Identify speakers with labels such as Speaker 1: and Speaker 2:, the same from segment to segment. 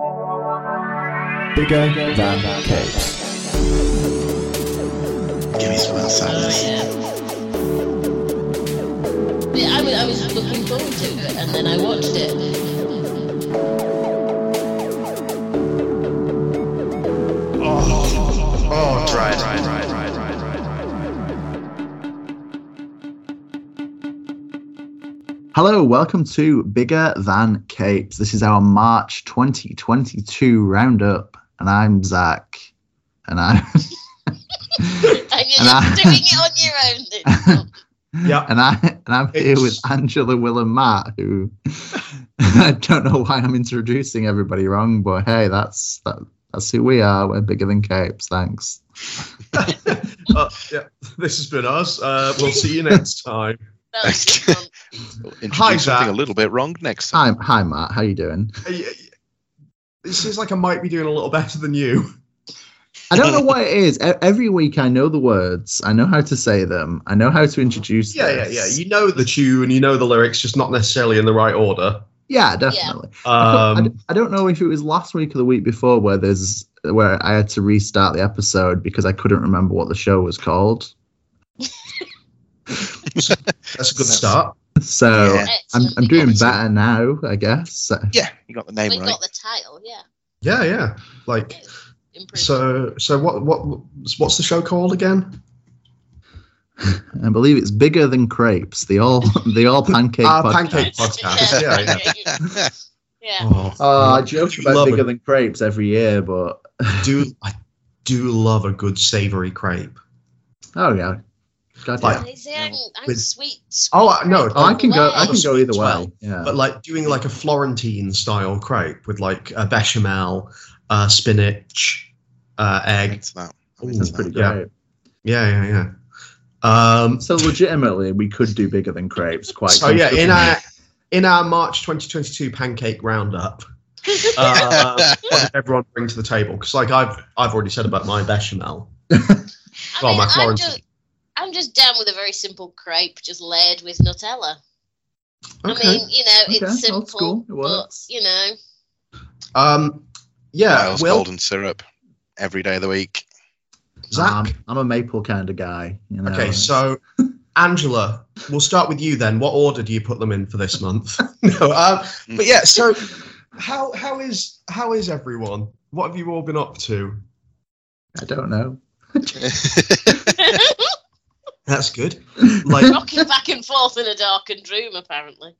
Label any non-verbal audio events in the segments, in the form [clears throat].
Speaker 1: Bigger than capes.
Speaker 2: Give me some of that.
Speaker 3: Oh, yeah. Yeah, I was, I was looking forward to it, and then I watched it.
Speaker 1: Hello, welcome to Bigger Than Capes. This is our March 2022 roundup, and I'm Zach. And I [laughs]
Speaker 3: And you're
Speaker 1: And
Speaker 3: just
Speaker 1: I-
Speaker 3: doing it on your own. Then. [laughs]
Speaker 4: Yeah.
Speaker 1: and I and I'm here with Angela, Will, and Matt, who [laughs] I don't know why I'm introducing everybody wrong, but hey, that's that, that's who we are. We're bigger than capes. Thanks.
Speaker 4: Uh, yeah, this has been us. Uh, we'll see you next time.
Speaker 3: That was [laughs] good
Speaker 4: Hi,
Speaker 2: something
Speaker 4: Zach.
Speaker 2: a little bit wrong next time.
Speaker 1: Hi, hi, Matt. How you doing?
Speaker 4: Hey, It seems like I might be doing a little better than you.
Speaker 1: I don't know what it is. Every week I know the words. I know how to say them. I know how to introduce.
Speaker 4: Yeah, yeah,
Speaker 1: this.
Speaker 4: yeah. You know the tune, you know the lyrics, just not necessarily in the right order.
Speaker 1: Yeah, definitely. I,
Speaker 4: Um,
Speaker 1: d- I don't know if it was last week or the week before where there's where I had to restart the episode because I couldn't remember what the show was called. [laughs]
Speaker 4: that's a good start.
Speaker 1: So
Speaker 2: Yeah.
Speaker 1: I'm I'm doing
Speaker 3: got the-
Speaker 1: better now, I guess.
Speaker 2: Yeah, you got the name right.
Speaker 3: We
Speaker 2: right.
Speaker 3: got the title, yeah.
Speaker 4: Yeah, yeah. Like so. So what? What? What's the show called again?
Speaker 1: I believe it's bigger than crepes. The all [laughs] the all pancake.
Speaker 4: Ah,
Speaker 1: podcast.
Speaker 4: pancake podcast. Yeah, yeah. [laughs]
Speaker 3: yeah.
Speaker 4: Oh,
Speaker 1: Oh, I joke about
Speaker 4: Love
Speaker 1: bigger
Speaker 4: it.
Speaker 1: than crepes every year, but [laughs]
Speaker 4: do I do love a good savoury crepe?
Speaker 1: oh yeah, God,
Speaker 4: Like-
Speaker 1: yeah.
Speaker 3: I'm, I'm
Speaker 4: With-
Speaker 3: sweet.
Speaker 4: Oh, no,
Speaker 1: Oh, I can go. I can go either way. Yeah.
Speaker 4: but like doing like a Florentine style crepe with like a bechamel, uh, spinach, uh, egg.
Speaker 2: That.
Speaker 4: Ooh,
Speaker 1: That's pretty
Speaker 4: yeah.
Speaker 1: great.
Speaker 4: Yeah, yeah, yeah. Um,
Speaker 1: So legitimately, we could do bigger than crepes. Quite.
Speaker 4: so yeah, in our in our March 2022 pancake roundup, uh, [laughs] what did everyone bring to the table? Because like I've I've already said about my bechamel. [laughs]
Speaker 3: I
Speaker 4: Well,
Speaker 3: mean,
Speaker 4: my
Speaker 3: I'm
Speaker 4: Florentine.
Speaker 3: Just, I'm just down with a very simple crepe, just layered with Nutella. I mean, you know,
Speaker 1: Okay,
Speaker 3: it's simple,
Speaker 1: school, it
Speaker 3: but
Speaker 1: works.
Speaker 3: you know,
Speaker 4: um, yeah.
Speaker 2: Miles
Speaker 4: Will
Speaker 2: golden syrup every day of the week.
Speaker 4: Zach.
Speaker 1: Um, I'm a maple kind of guy. You know?
Speaker 4: Okay, so [laughs] Angela, we'll start with you then. What order do you put them in for this month? [laughs] no, um, but yeah. So how how is how is everyone? What have you all been up to?
Speaker 1: I don't know. [laughs]
Speaker 4: That's good. [laughs] Like,
Speaker 3: rocking back and forth in a darkened room, apparently.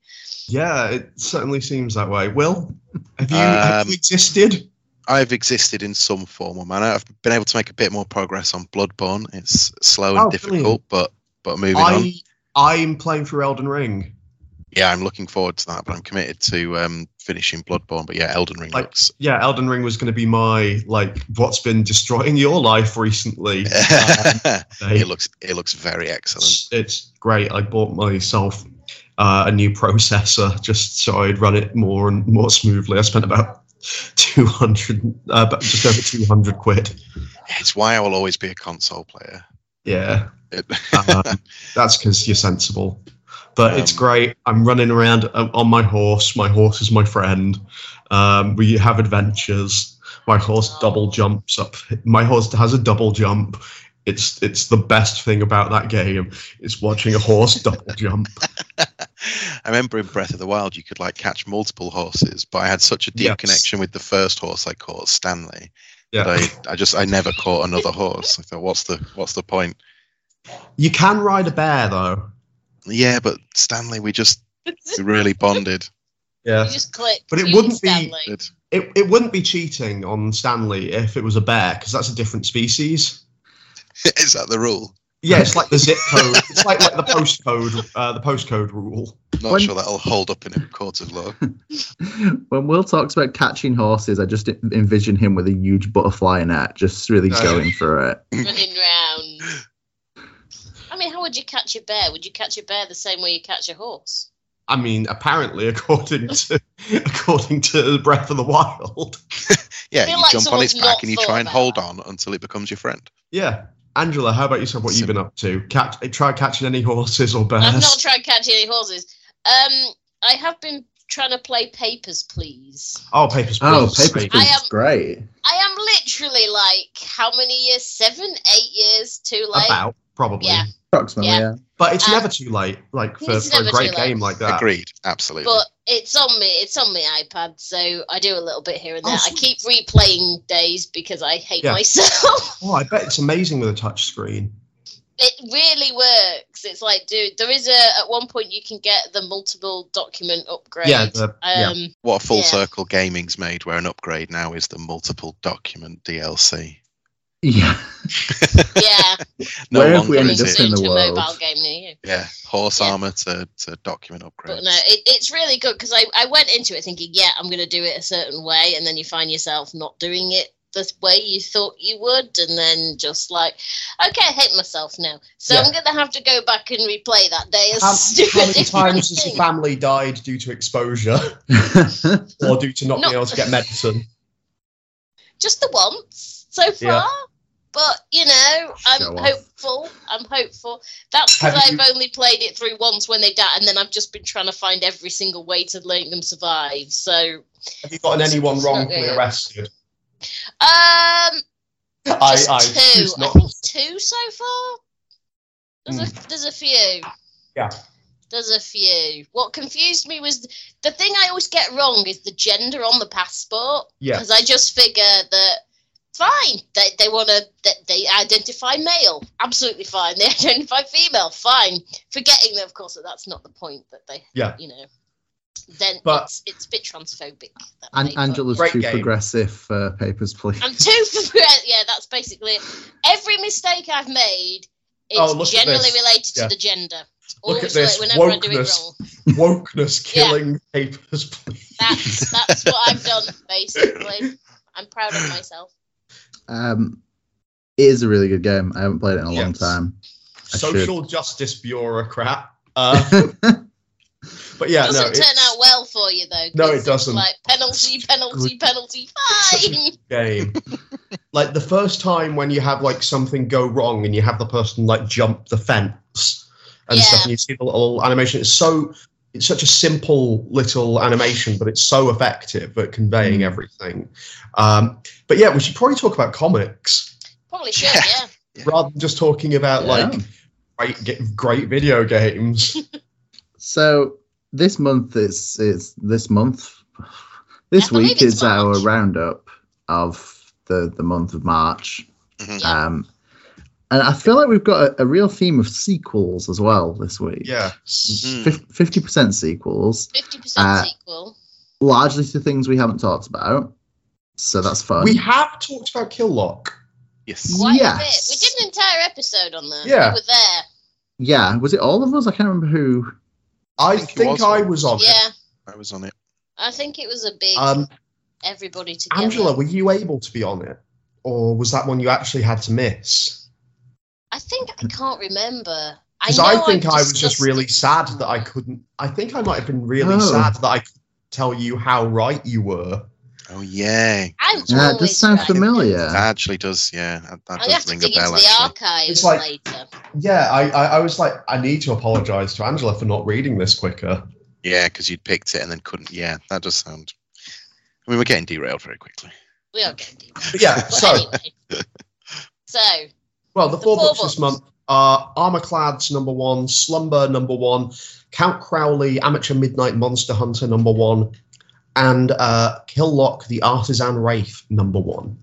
Speaker 4: yeah, it certainly seems that way. Will, have you, have
Speaker 2: Um,
Speaker 4: you existed?
Speaker 2: I've existed in some form or manner. I've been able to make a bit more progress on Bloodborne. It's slow and
Speaker 4: Oh,
Speaker 2: difficult, but but moving on.
Speaker 4: I I'm playing through Elden Ring.
Speaker 2: Yeah, I'm looking forward to that, but I'm committed to um, finishing Bloodborne. But yeah, Elden Ring
Speaker 4: Like-
Speaker 2: looks.
Speaker 4: Yeah, Elden Ring was going to be my like what's been destroying your life recently. uh, [laughs]
Speaker 2: it looks it looks very excellent.
Speaker 4: It's, it's great. I bought myself uh, a new processor just so I'd run it more and more smoothly. I spent about 200, uh, just over 200 quid.
Speaker 2: It's why I will always be a console player.
Speaker 4: Yeah,
Speaker 2: It-
Speaker 4: uh, that's because you're sensible. But it's
Speaker 2: Um,
Speaker 4: great. I'm running around um, on my horse. My horse is my friend. Um, we have adventures. My horse double jumps up. My horse has a double jump. It's it's the best thing about that game. It's watching a horse [laughs] double jump.
Speaker 2: I remember in Breath of the Wild, you could like catch multiple horses, but I had such a deep
Speaker 4: Yes.
Speaker 2: connection with the first horse I caught, Stanley.
Speaker 4: Yeah.
Speaker 2: That I, I just I never caught another horse. I thought, what's the what's the point?
Speaker 4: You can ride a bear though.
Speaker 2: Yeah, but Stanley, we just we really bonded. [laughs]
Speaker 4: Yeah.
Speaker 3: You just click.
Speaker 4: But it wouldn't be-
Speaker 2: It-
Speaker 4: It, it wouldn't be cheating on Stanley if it was a bear because that's a different species. [laughs]
Speaker 2: Is that the rule?
Speaker 4: Yeah, it's like the zip code. It's like like the postcode, uh, the postcode rule.
Speaker 2: Not
Speaker 1: When-
Speaker 2: sure that'll hold up in a court of law. [laughs]
Speaker 1: when Will talks about catching horses, I just envision him with a huge butterfly net, just really going for it.
Speaker 3: running round. I mean, how would you catch a bear? Would you catch a bear the same way you catch a horse?
Speaker 4: I mean, apparently, according to [laughs] according to the Breath of the Wild. [laughs]
Speaker 2: Yeah, you
Speaker 3: like
Speaker 2: jump on its back and you try and
Speaker 3: about
Speaker 2: hold on until it becomes your friend.
Speaker 4: Yeah, Angela, how about yourself? What you've been up to? Catch, try catching any horses or bears?
Speaker 3: I've not tried catching any horses. Um, I have been trying to play Papers, Please.
Speaker 4: Oh, Papers, Please.
Speaker 1: Oh,
Speaker 4: Please.
Speaker 1: Papers,
Speaker 4: Great.
Speaker 3: I
Speaker 1: Please,
Speaker 3: am-
Speaker 1: great.
Speaker 3: I am literally like how many years? Seven, eight years too late.
Speaker 4: About, probably.
Speaker 3: Yeah.
Speaker 1: Approximately,
Speaker 3: Yeah.
Speaker 1: yeah.
Speaker 4: But it's
Speaker 3: Uh,
Speaker 4: never too late, like for, for a great game like that.
Speaker 2: Agreed. Absolutely.
Speaker 3: But it's on me. It's on my iPad, so I do a little bit here and there.
Speaker 4: Oh,
Speaker 3: I keep replaying days because I hate
Speaker 4: Yeah.
Speaker 3: myself. [laughs]
Speaker 4: Oh, I bet it's amazing with a touch screen.
Speaker 3: it really works. It's like, dude, there is a at one point you can get the multiple document upgrade.
Speaker 4: Yeah, the- yeah.
Speaker 3: um,
Speaker 2: what a full
Speaker 3: yeah.
Speaker 2: circle gaming's made, where an upgrade now is the multiple document DLC.
Speaker 1: Yeah.
Speaker 3: yeah.
Speaker 2: No
Speaker 1: Where have we
Speaker 2: longer
Speaker 1: ended
Speaker 2: is
Speaker 1: up in the
Speaker 3: to a
Speaker 1: world?
Speaker 3: mobile game near you.
Speaker 2: Yeah, horse
Speaker 3: Yeah.
Speaker 2: armor to, to document upgrades.
Speaker 3: But no, it, it's really good because I, I went into it thinking, yeah, I'm going to do it a certain way, and then you find yourself not doing it the way you thought you would, and then just like, okay, I hate myself now. So
Speaker 4: Yeah.
Speaker 3: I'm going to have to go back and replay that day. As
Speaker 4: How,
Speaker 3: stupid
Speaker 4: how many times has your [laughs] family died due to exposure [laughs] or due to not
Speaker 3: No.
Speaker 4: being able to get medicine? [laughs]
Speaker 3: Just the once so far.
Speaker 4: Yeah.
Speaker 3: But you know, I'm
Speaker 1: Show off.
Speaker 3: hopeful. I'm hopeful. That's because I've only played it through once when they died, and then I've just been trying to find every single way to make them survive. So,
Speaker 4: Have you gotten anyone
Speaker 3: It's not
Speaker 4: wrongfully arrested?
Speaker 3: um,
Speaker 4: I,
Speaker 3: just
Speaker 4: I
Speaker 3: two.
Speaker 4: choose
Speaker 3: I think two so far. There's a there's a few.
Speaker 4: Yeah.
Speaker 3: There's a few. What confused me was the thing I always get wrong is the gender on the passport.
Speaker 4: Yeah.
Speaker 3: Because I just figure that fine, they they want to they, they identify male, absolutely fine. [laughs] They identify female, fine. Forgetting that of course that that's not the point that they
Speaker 4: Yeah.
Speaker 3: you know. Then
Speaker 4: But-
Speaker 3: it's it's a bit transphobic. That
Speaker 1: and
Speaker 3: paper.
Speaker 1: Angela's
Speaker 4: Great
Speaker 1: too
Speaker 4: game.
Speaker 1: progressive for Papers, Please.
Speaker 3: I'm too [laughs] for yeah, that's basically it. Every mistake I've made is
Speaker 4: Oh, look at
Speaker 3: generally related
Speaker 4: Yeah.
Speaker 3: to the gender.
Speaker 4: Look at this,
Speaker 3: like whenever I do it
Speaker 4: wokeness.
Speaker 3: wrong.
Speaker 4: Wokeness
Speaker 3: Yeah.
Speaker 4: killing papers, please.
Speaker 3: That's that's what I've done [laughs] basically. I'm proud of myself.
Speaker 1: Um, it is a really good game. I haven't played it in a long time. I
Speaker 4: Social justice bureaucrat. [laughs] Uh, but yeah, it
Speaker 3: doesn't
Speaker 4: no,
Speaker 3: turn
Speaker 4: it's
Speaker 3: out well for you though.
Speaker 4: No, it doesn't.
Speaker 3: Like penalty, penalty, penalty, [laughs] fine.
Speaker 4: game. [laughs] like the first time when you have like something go wrong and you have the person like jump the fence and
Speaker 3: Yeah.
Speaker 4: stuff, and you see the little animation. It's so it's such a simple little animation, but it's so effective at conveying
Speaker 1: Mm.
Speaker 4: everything. Um, but yeah, we should probably talk about comics
Speaker 3: Probably should,
Speaker 2: Yeah.
Speaker 3: yeah.
Speaker 4: rather than just talking about like
Speaker 1: Yeah.
Speaker 4: great great video games. [laughs]
Speaker 1: So this month is is this month. This
Speaker 3: I
Speaker 1: week
Speaker 3: it's
Speaker 1: is our roundup of the the month of March.
Speaker 2: Mhm.
Speaker 1: Um, and I feel like we've got a, a real theme of sequels as well this week.
Speaker 4: yeah,
Speaker 2: Mhm.
Speaker 1: fifty percent sequels,
Speaker 3: Fifty percent
Speaker 1: Uh,
Speaker 3: sequel.
Speaker 1: largely to things we haven't talked about. So that's fun.
Speaker 4: we have talked about Kill Lock.
Speaker 2: Yes.
Speaker 3: Quite a bit.
Speaker 1: yes.
Speaker 3: We did an entire episode on that.
Speaker 4: Yeah.
Speaker 3: We were there.
Speaker 1: yeah, was it all of us? I can't remember who.
Speaker 4: I
Speaker 2: think
Speaker 4: think,
Speaker 2: was
Speaker 4: I
Speaker 2: on.
Speaker 4: was on it.
Speaker 3: Yeah.
Speaker 2: I was on it.
Speaker 3: I think it was a big
Speaker 4: Um,
Speaker 3: everybody together.
Speaker 4: Angela, were you able to be on it, or was that one you actually had to miss?
Speaker 3: I think I can't remember.
Speaker 4: Because
Speaker 3: know
Speaker 4: I, think
Speaker 3: I've
Speaker 4: I was just really sad that I couldn't. I think I might have been really
Speaker 1: Oh.
Speaker 4: sad that I couldn't tell you how right you were.
Speaker 2: Oh yeah.
Speaker 3: I'm
Speaker 2: That
Speaker 1: Yeah, it
Speaker 3: always
Speaker 1: does sound
Speaker 3: right.
Speaker 1: familiar.
Speaker 2: actually does. Yeah, that, that
Speaker 3: I'll have
Speaker 2: does
Speaker 3: to
Speaker 2: ring a
Speaker 3: dig into
Speaker 2: bell.
Speaker 3: the
Speaker 2: Actually.
Speaker 3: archives
Speaker 4: It's like-
Speaker 3: later.
Speaker 4: Yeah, I, I, I was like, I need to apologise to Angela for not reading this quicker.
Speaker 2: Yeah, because you'd picked it and then couldn't. Yeah, that does sound. I mean, we're getting derailed very quickly.
Speaker 3: We are getting deep.
Speaker 4: But yeah,
Speaker 3: But
Speaker 4: so [laughs]
Speaker 3: anyway. So
Speaker 4: well, the,
Speaker 3: the
Speaker 4: four,
Speaker 3: four
Speaker 4: books, this month are Armorclads number one, Slumber number one, Count Crowley, Amateur Midnight Monster Hunter number one, and uh, Kill Lock, the Artisan Wraith number one.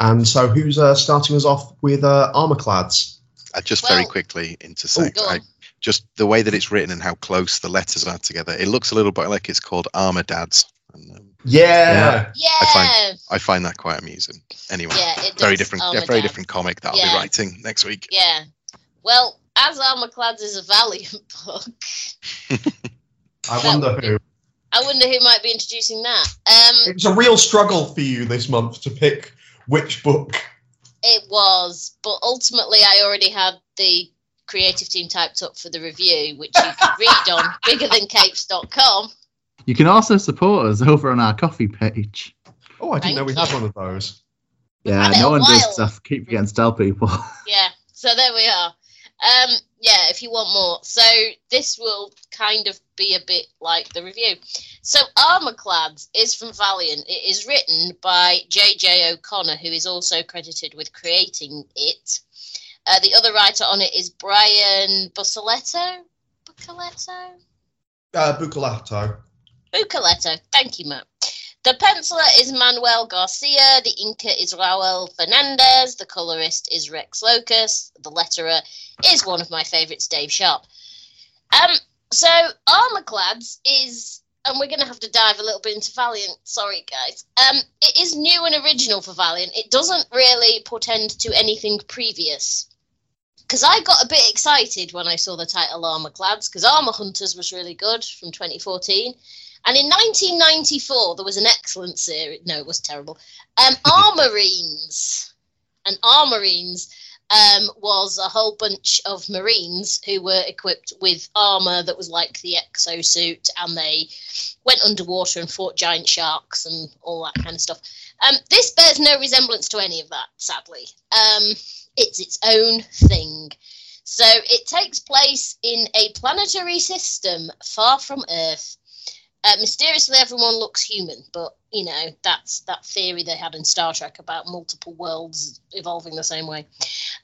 Speaker 4: And so, who's uh, starting us off with uh, Armorclads?
Speaker 2: I just very quickly intersect.
Speaker 3: Go
Speaker 2: I, just the way that it's written and how close the letters are together. It looks a little bit like it's called Armor Dads, and um,
Speaker 4: Yeah.
Speaker 3: yeah,
Speaker 2: I find I find that quite amusing. Anyway,
Speaker 3: yeah, it does.
Speaker 2: very different.
Speaker 3: Armour
Speaker 2: yeah, very
Speaker 3: Dad.
Speaker 2: different comic that I'll be writing next week.
Speaker 3: Yeah. Well, as Armorclads is a valiant [laughs] book,
Speaker 4: I wonder who.
Speaker 3: I wonder who might be introducing that. Um,
Speaker 4: It was a real struggle for you this month to pick which book.
Speaker 3: it was, but ultimately, I already had the creative team typed up for the review, which you can read on [laughs] biggerthancapes.com.
Speaker 1: You can also support us over on our Ko-fi page.
Speaker 4: Oh, I didn't know we
Speaker 3: Thank
Speaker 4: had
Speaker 3: you.
Speaker 4: one of those.
Speaker 1: Yeah, no
Speaker 3: a
Speaker 1: one does
Speaker 3: while.
Speaker 1: 'cause I keep forgetting to tell people. [laughs]
Speaker 3: Yeah, so there we are. Um, yeah, if you want more. So this will kind of be a bit like the review. So Armorclads is from Valiant. It is written by J.J. O'Connor, who is also credited with creating it. Uh, the other writer on it is Brian Buccellato. Buccellato?
Speaker 4: Uh, Buccellato.
Speaker 3: Buccellato. Thank you, Matt. The penciler is Manuel Garcia. The inker is Raul Fernandez. The colorist is Rex Lokus. The letterer is one of my favorites, Dave Sharpe. Um, so Armorclads is, and we're going to have to dive a little bit into Valiant. Sorry, guys. Um, it is new and original for Valiant. It doesn't really portend to anything previous. Because I got a bit excited when I saw the title Armorclads, because Armor Hunters was really good from 2014. And in 1994, there was an excellent series. No, it was terrible. Um, [laughs] Armorines. And Armorines um, was a whole bunch of Marines who were equipped with armor that was like the exosuit, and they went underwater and fought giant sharks and all that kind of stuff. Um, this bears no resemblance to any of that, sadly. Um, it's its own thing. So it takes place in a planetary system far from Earth. Uh, mysteriously, everyone looks human, but you know that's that theory they had in Star Trek about multiple worlds evolving the same way.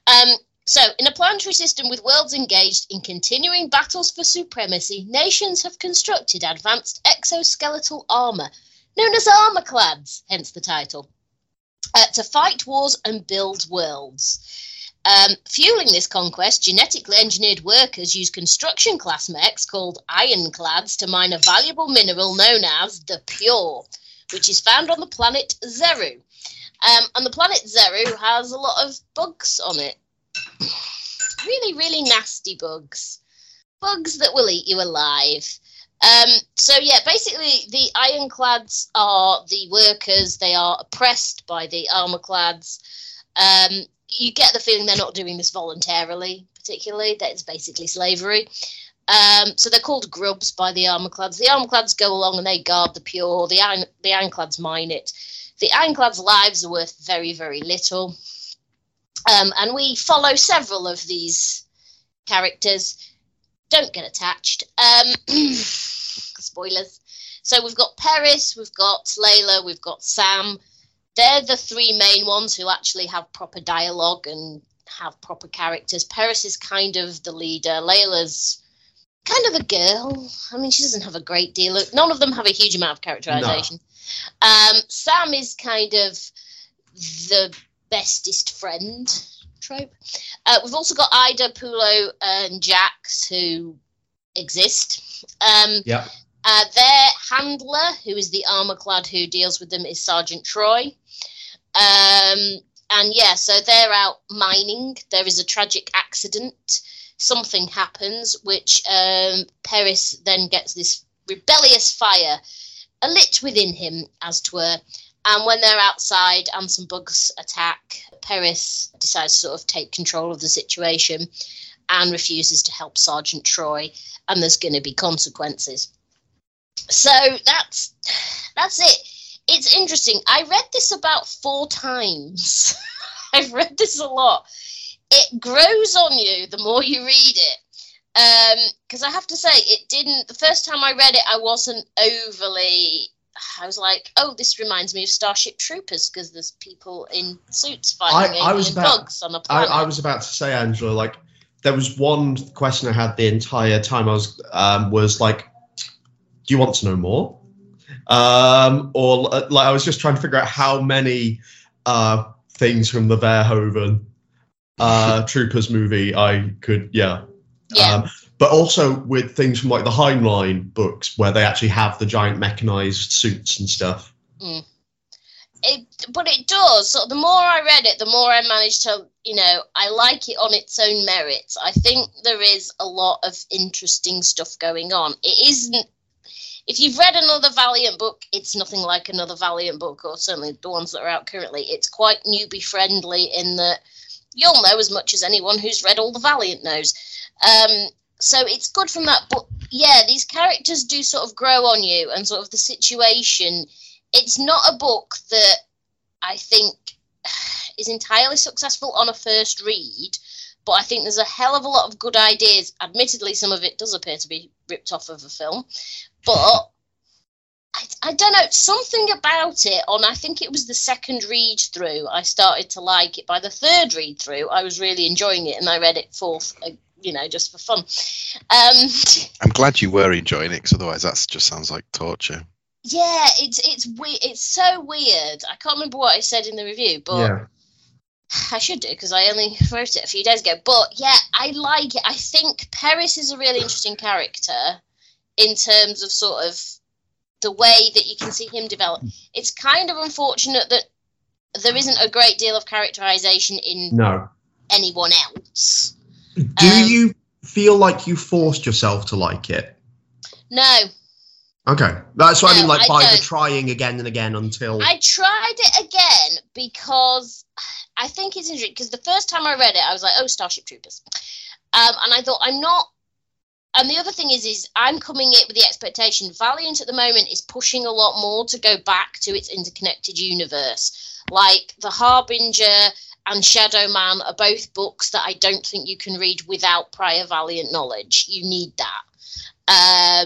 Speaker 3: Um, so, in a planetary system with worlds engaged in continuing battles for supremacy, nations have constructed advanced exoskeletal armor, known as armorclads, hence the title, uh, to fight wars and build worlds. Um, fueling this conquest, genetically engineered workers use construction class mechs called ironclads to mine a valuable mineral known as the Pure, which is found on the planet Zeru. Um, and the planet Zeru has a lot of bugs on it. [sniffs] really, really nasty bugs. Bugs that will eat you alive. Um, so yeah, basically the ironclads are the workers. They are oppressed by the armorclads. Um, you get the feeling they're not doing this voluntarily, particularly. That it's basically slavery. Um, so they're called grubs by the armorclads. The armorclads go along and they guard the pure. The iron, the ironclads mine it. The ironclads' lives are worth very, very little. Um, and we follow several of these characters. Don't get attached. Um, [clears throat] spoilers. So we've got Paris, we've got Layla, we've got Sam. They're the three main ones who actually have proper dialogue and have proper characters. Paris is kind of the leader. Layla's kind of a girl. I mean, she doesn't have a great deal of. None of them have a huge amount of characterization. No. Um, Sam is kind of the bestest friend trope. Uh, we've also got Ida, Pulo, and Jax who exist. Um,
Speaker 4: yeah.
Speaker 3: Uh, their handler, who is the armor clad who deals with them, is Sergeant Troy. Um, and yeah, so they're out mining. There is a tragic accident. Something happens, which um, Paris then gets this rebellious fire lit within him, as twere. And when they're outside and some bugs attack, Paris decides to sort of take control of the situation and refuses to help Sergeant Troy, and there's going to be consequences. So that's that's it. It's interesting. I read this about four times. [laughs] I've read this a lot. It grows on you the more you read it. Because um, I have to say, it didn't. The first time I read it, I wasn't overly I was like, oh, this reminds me of Starship Troopers because there's people in suits fighting I, I was about, bugs on a planet.
Speaker 4: I, I, was about to say, Angela, like there was one question I had the entire time I was um, was like, do you want to know more? Um, or uh, like I was just trying to figure out how many uh, things from the Verhoeven uh, [laughs] Troopers movie I could, yeah.
Speaker 3: Yeah. Um,
Speaker 4: but also with things from like the Heinlein books where they actually have the giant mechanized suits and stuff.
Speaker 3: Mm. It, but it does. So the more I read it, the more I managed to, you know, I like it on its own merits. I think there is a lot of interesting stuff going on. It isn't. If you've read another Valiant book, it's nothing like another Valiant book, or certainly the ones that are out currently. It's quite newbie friendly in that you'll know as much as anyone who's read all the Valiant knows. Um, so it's good from that but yeah these characters do sort of grow on you and sort of the situation it's not a book that i think [sighs] is entirely successful on a first read but i think there's a hell of a lot of good ideas admittedly some of it does appear to be ripped off of a film but I, I don't know something about it on i think it was the second read through i started to like it by the third read through i was really enjoying it and i read it fourth uh, you know just for fun um [laughs]
Speaker 2: I'm glad you were enjoying it, because otherwise that just sounds like torture.
Speaker 3: yeah it's it's we- it's so weird i can't remember what i said in the review but
Speaker 4: yeah. [sighs]
Speaker 3: I should do because I only [laughs] wrote it a few days ago. But yeah, I like it. I think Paris is a really interesting character in terms of sort of the way that you can see him develop. It's kind of unfortunate that there isn't a great deal of characterization in
Speaker 4: No.
Speaker 3: anyone else.
Speaker 4: Do
Speaker 3: Um,
Speaker 4: you feel like you forced yourself to like it?
Speaker 3: No,
Speaker 4: Okay, that's what I mean. Like
Speaker 3: I
Speaker 4: by the
Speaker 3: don't.
Speaker 4: trying again and again until
Speaker 3: I tried it again because I think it's interesting. Because the first time I read it, I was like, "Oh, Starship Troopers," um, and I thought I'm not. And the other thing is, is I'm coming in with the expectation Valiant at the moment is pushing a lot more to go back to its interconnected universe. Like the Harbinger and Shadow Man are both books that I don't think you can read without prior Valiant knowledge. You need that.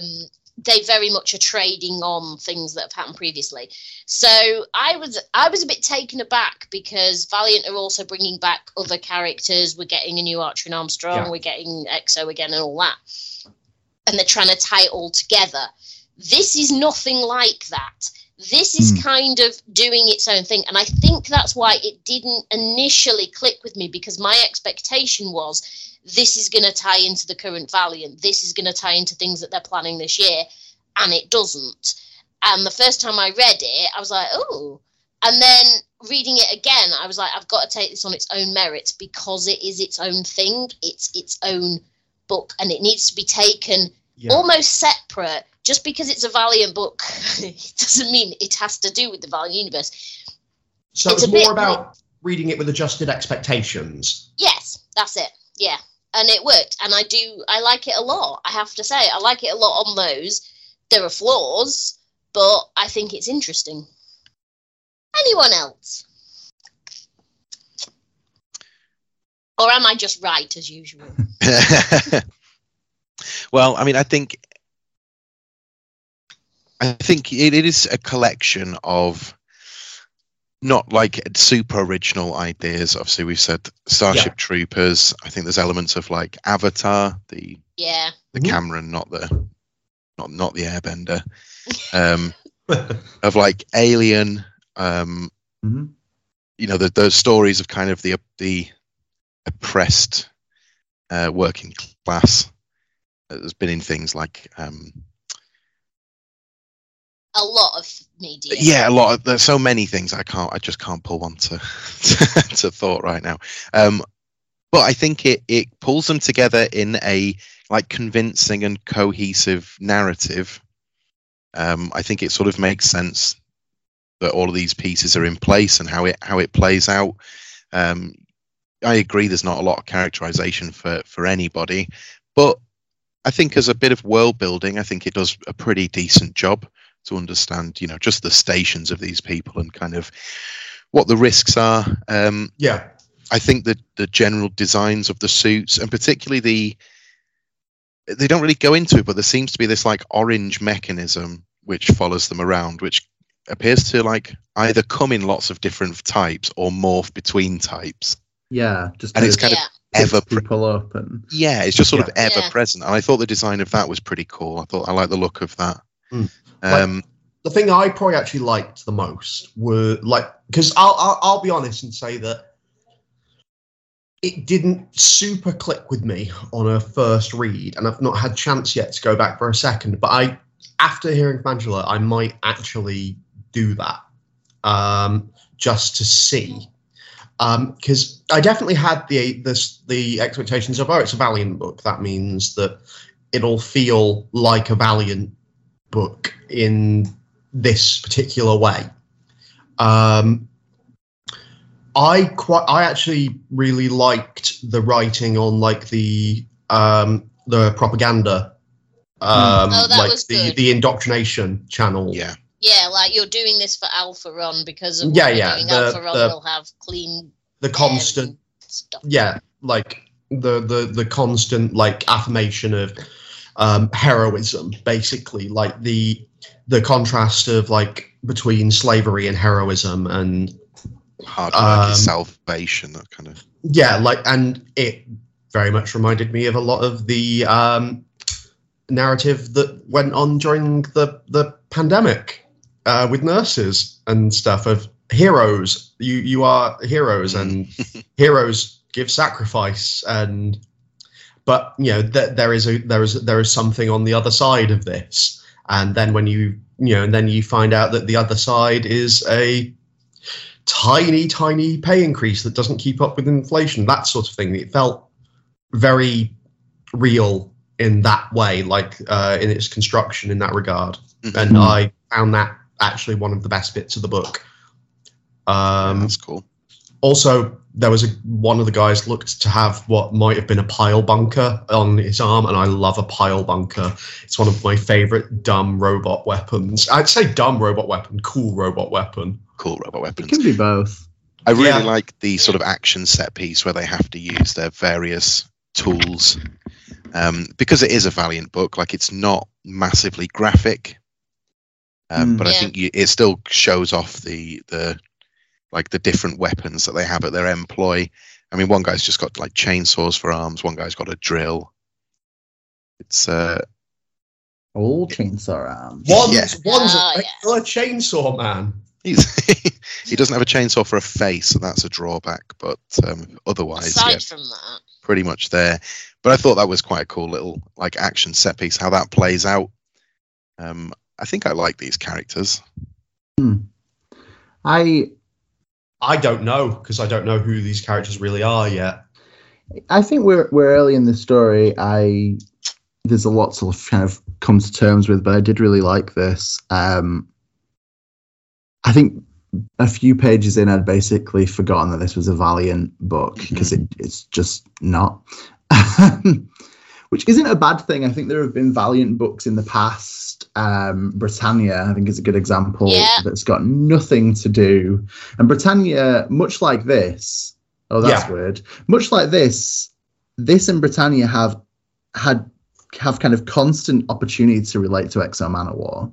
Speaker 3: Um, they very much are trading on things that have happened previously. So I was I was a bit taken aback because Valiant are also bringing back other characters. We're getting a new Archer and Armstrong.
Speaker 4: Yeah.
Speaker 3: We're getting X-O again and all that, and they're trying to tie it all together. This is nothing like that. This is
Speaker 1: Hmm.
Speaker 3: kind of doing its own thing, and I think that's why it didn't initially click with me because my expectation was this is going to tie into the current Valiant. This is going to tie into things that they're planning this year, and it doesn't. And the first time I read it, I was like, oh. And then reading it again, I was like, I've got to take this on its own merits because it is its own thing. It's its own book, and it needs to be taken
Speaker 4: yeah.
Speaker 3: almost separate. Just because it's a Valiant book, [laughs] it doesn't mean it has to do with the Valiant universe.
Speaker 4: so
Speaker 3: it's
Speaker 4: it's more about reading it with adjusted expectations.
Speaker 3: Yes, that's it. Yeah. And it worked. And I do, I like it a lot. I have to say, I like it a lot on those. There are flaws, but I think it's interesting. Anyone else? Or am I just right as usual? [laughs]
Speaker 2: well, I mean, I think I think it, it is a collection of not like super original ideas. Obviously, we've said Starship Troopers. I think there's elements of like Avatar, the
Speaker 3: Yeah.
Speaker 2: the
Speaker 4: Mhm.
Speaker 2: Cameron, not the not not the Airbender. [laughs] Um, of like Alien. Um,
Speaker 1: Mhm.
Speaker 2: you know, the, those stories of kind of the the oppressed uh, working class. There's been in things like um,
Speaker 3: A lot of media.
Speaker 2: yeah, a lot. Of, there's so many things I can't. I just can't pull one to [laughs] to thought right now. Um, but I think it it pulls them together in a like convincing and cohesive narrative. Um, I think it sort of makes sense that all of these pieces are in place and how it how it plays out. Um, I agree. There's not a lot of characterization for for anybody, but I think as a bit of world building, I think it does a pretty decent job to understand, you know, just the stations of these people and kind of what the risks are. Um,
Speaker 4: Yeah.
Speaker 2: I think that the general designs of the suits, and particularly the, they don't really go into it, but there seems to be this like orange mechanism which follows them around, which appears to like either come in lots of different types or morph between types.
Speaker 1: Yeah, just
Speaker 2: And it's
Speaker 1: to
Speaker 2: kind of. Ever,
Speaker 1: pick people up and
Speaker 2: yeah, it's just sort of ever
Speaker 3: Yeah.
Speaker 2: present. And I thought the design of that was pretty cool. I thought I like the look of that.
Speaker 4: Mm.
Speaker 2: Um,
Speaker 4: the thing I probably actually liked the most were like because I'll, I'll I'll be honest and say that it didn't super click with me on a first read, and I've not had chance yet to go back for a second. But I, after hearing from Angela, I might actually do that um, just to see. Because I definitely had the this the expectations of oh it's a Valiant book that means that it'll feel like a Valiant book in this particular way. Um, I quite, I actually really liked the writing on like the um, the propaganda, um,
Speaker 3: Oh, that
Speaker 4: like
Speaker 3: was
Speaker 4: the
Speaker 3: good.
Speaker 4: the indoctrination channel.
Speaker 2: yeah,
Speaker 3: Yeah, like you're doing this for Alpha Run because of
Speaker 4: Yeah, yeah,
Speaker 3: doing.
Speaker 4: the-
Speaker 3: Alpha Run
Speaker 4: the-
Speaker 3: will have clean
Speaker 4: the constant
Speaker 3: stuff.
Speaker 4: yeah like the the the constant like affirmation of um heroism basically like the the contrast of like between slavery and heroism and
Speaker 2: Hard work is
Speaker 4: Um,
Speaker 2: salvation. That kind of.
Speaker 4: yeah like and it very much reminded me of a lot of the um narrative that went on during the the pandemic uh with nurses and stuff of heroes. You you are heroes and [laughs] heroes give sacrifice and but you know th- there is a there is there is something on the other side of this. And then when you you know and then you find out that the other side is a tiny tiny pay increase that doesn't keep up with inflation that sort of thing. It felt very real in that way like uh, in its construction in that regard.
Speaker 2: Mhm.
Speaker 4: and i found that actually one of the best bits of the book um,
Speaker 2: that's cool.
Speaker 4: also, there was a one of the guys looked to have what might have been a pile bunker on his arm, and I love a pile bunker. It's one of my favorite dumb robot weapons. I'd say dumb robot weapon, cool robot weapon.
Speaker 2: Cool robot
Speaker 1: weapon.
Speaker 2: It
Speaker 1: can be both.
Speaker 2: I really
Speaker 4: Yeah.
Speaker 2: like the sort of action set piece where they have to use their various tools. Um, because it is a Valiant book, like it's not massively graphic. Um,
Speaker 1: Mm.
Speaker 2: but I think you, it still shows off the the like the different weapons that they have at their employ. I mean, one guy's just got like chainsaws for arms. One guy's got a drill. It's uh,
Speaker 1: All chainsaw arms.
Speaker 4: One's,
Speaker 2: Yeah.
Speaker 4: one's
Speaker 3: Oh,
Speaker 4: a
Speaker 3: yeah.
Speaker 4: regular chainsaw man.
Speaker 2: he's [laughs] he doesn't have a chainsaw for a face, so that's a drawback. But um, otherwise,
Speaker 3: Aside
Speaker 2: yeah,
Speaker 3: from that,
Speaker 2: pretty much there. But I thought that was quite a cool little like action set piece. How that plays out. Um, I think I like these characters.
Speaker 1: I
Speaker 4: I don't know because I don't know who these characters really are yet.
Speaker 1: I think we're we're early in the story. I there's a lot to kind of come to terms with, but I did really like this. Um, I think a few pages in, I'd basically forgotten that this was a Valiant book because it, it's just not. [laughs] Which isn't a bad thing. I think there have been Valiant books in the past. Um, Britannia, I think, is a good example
Speaker 3: Yeah.
Speaker 1: that's got nothing to do. And Britannia, much like this, oh, that's
Speaker 4: Yeah.
Speaker 1: weird. Much like this, this and Britannia have had have kind of constant opportunity to relate to X-O Manowar,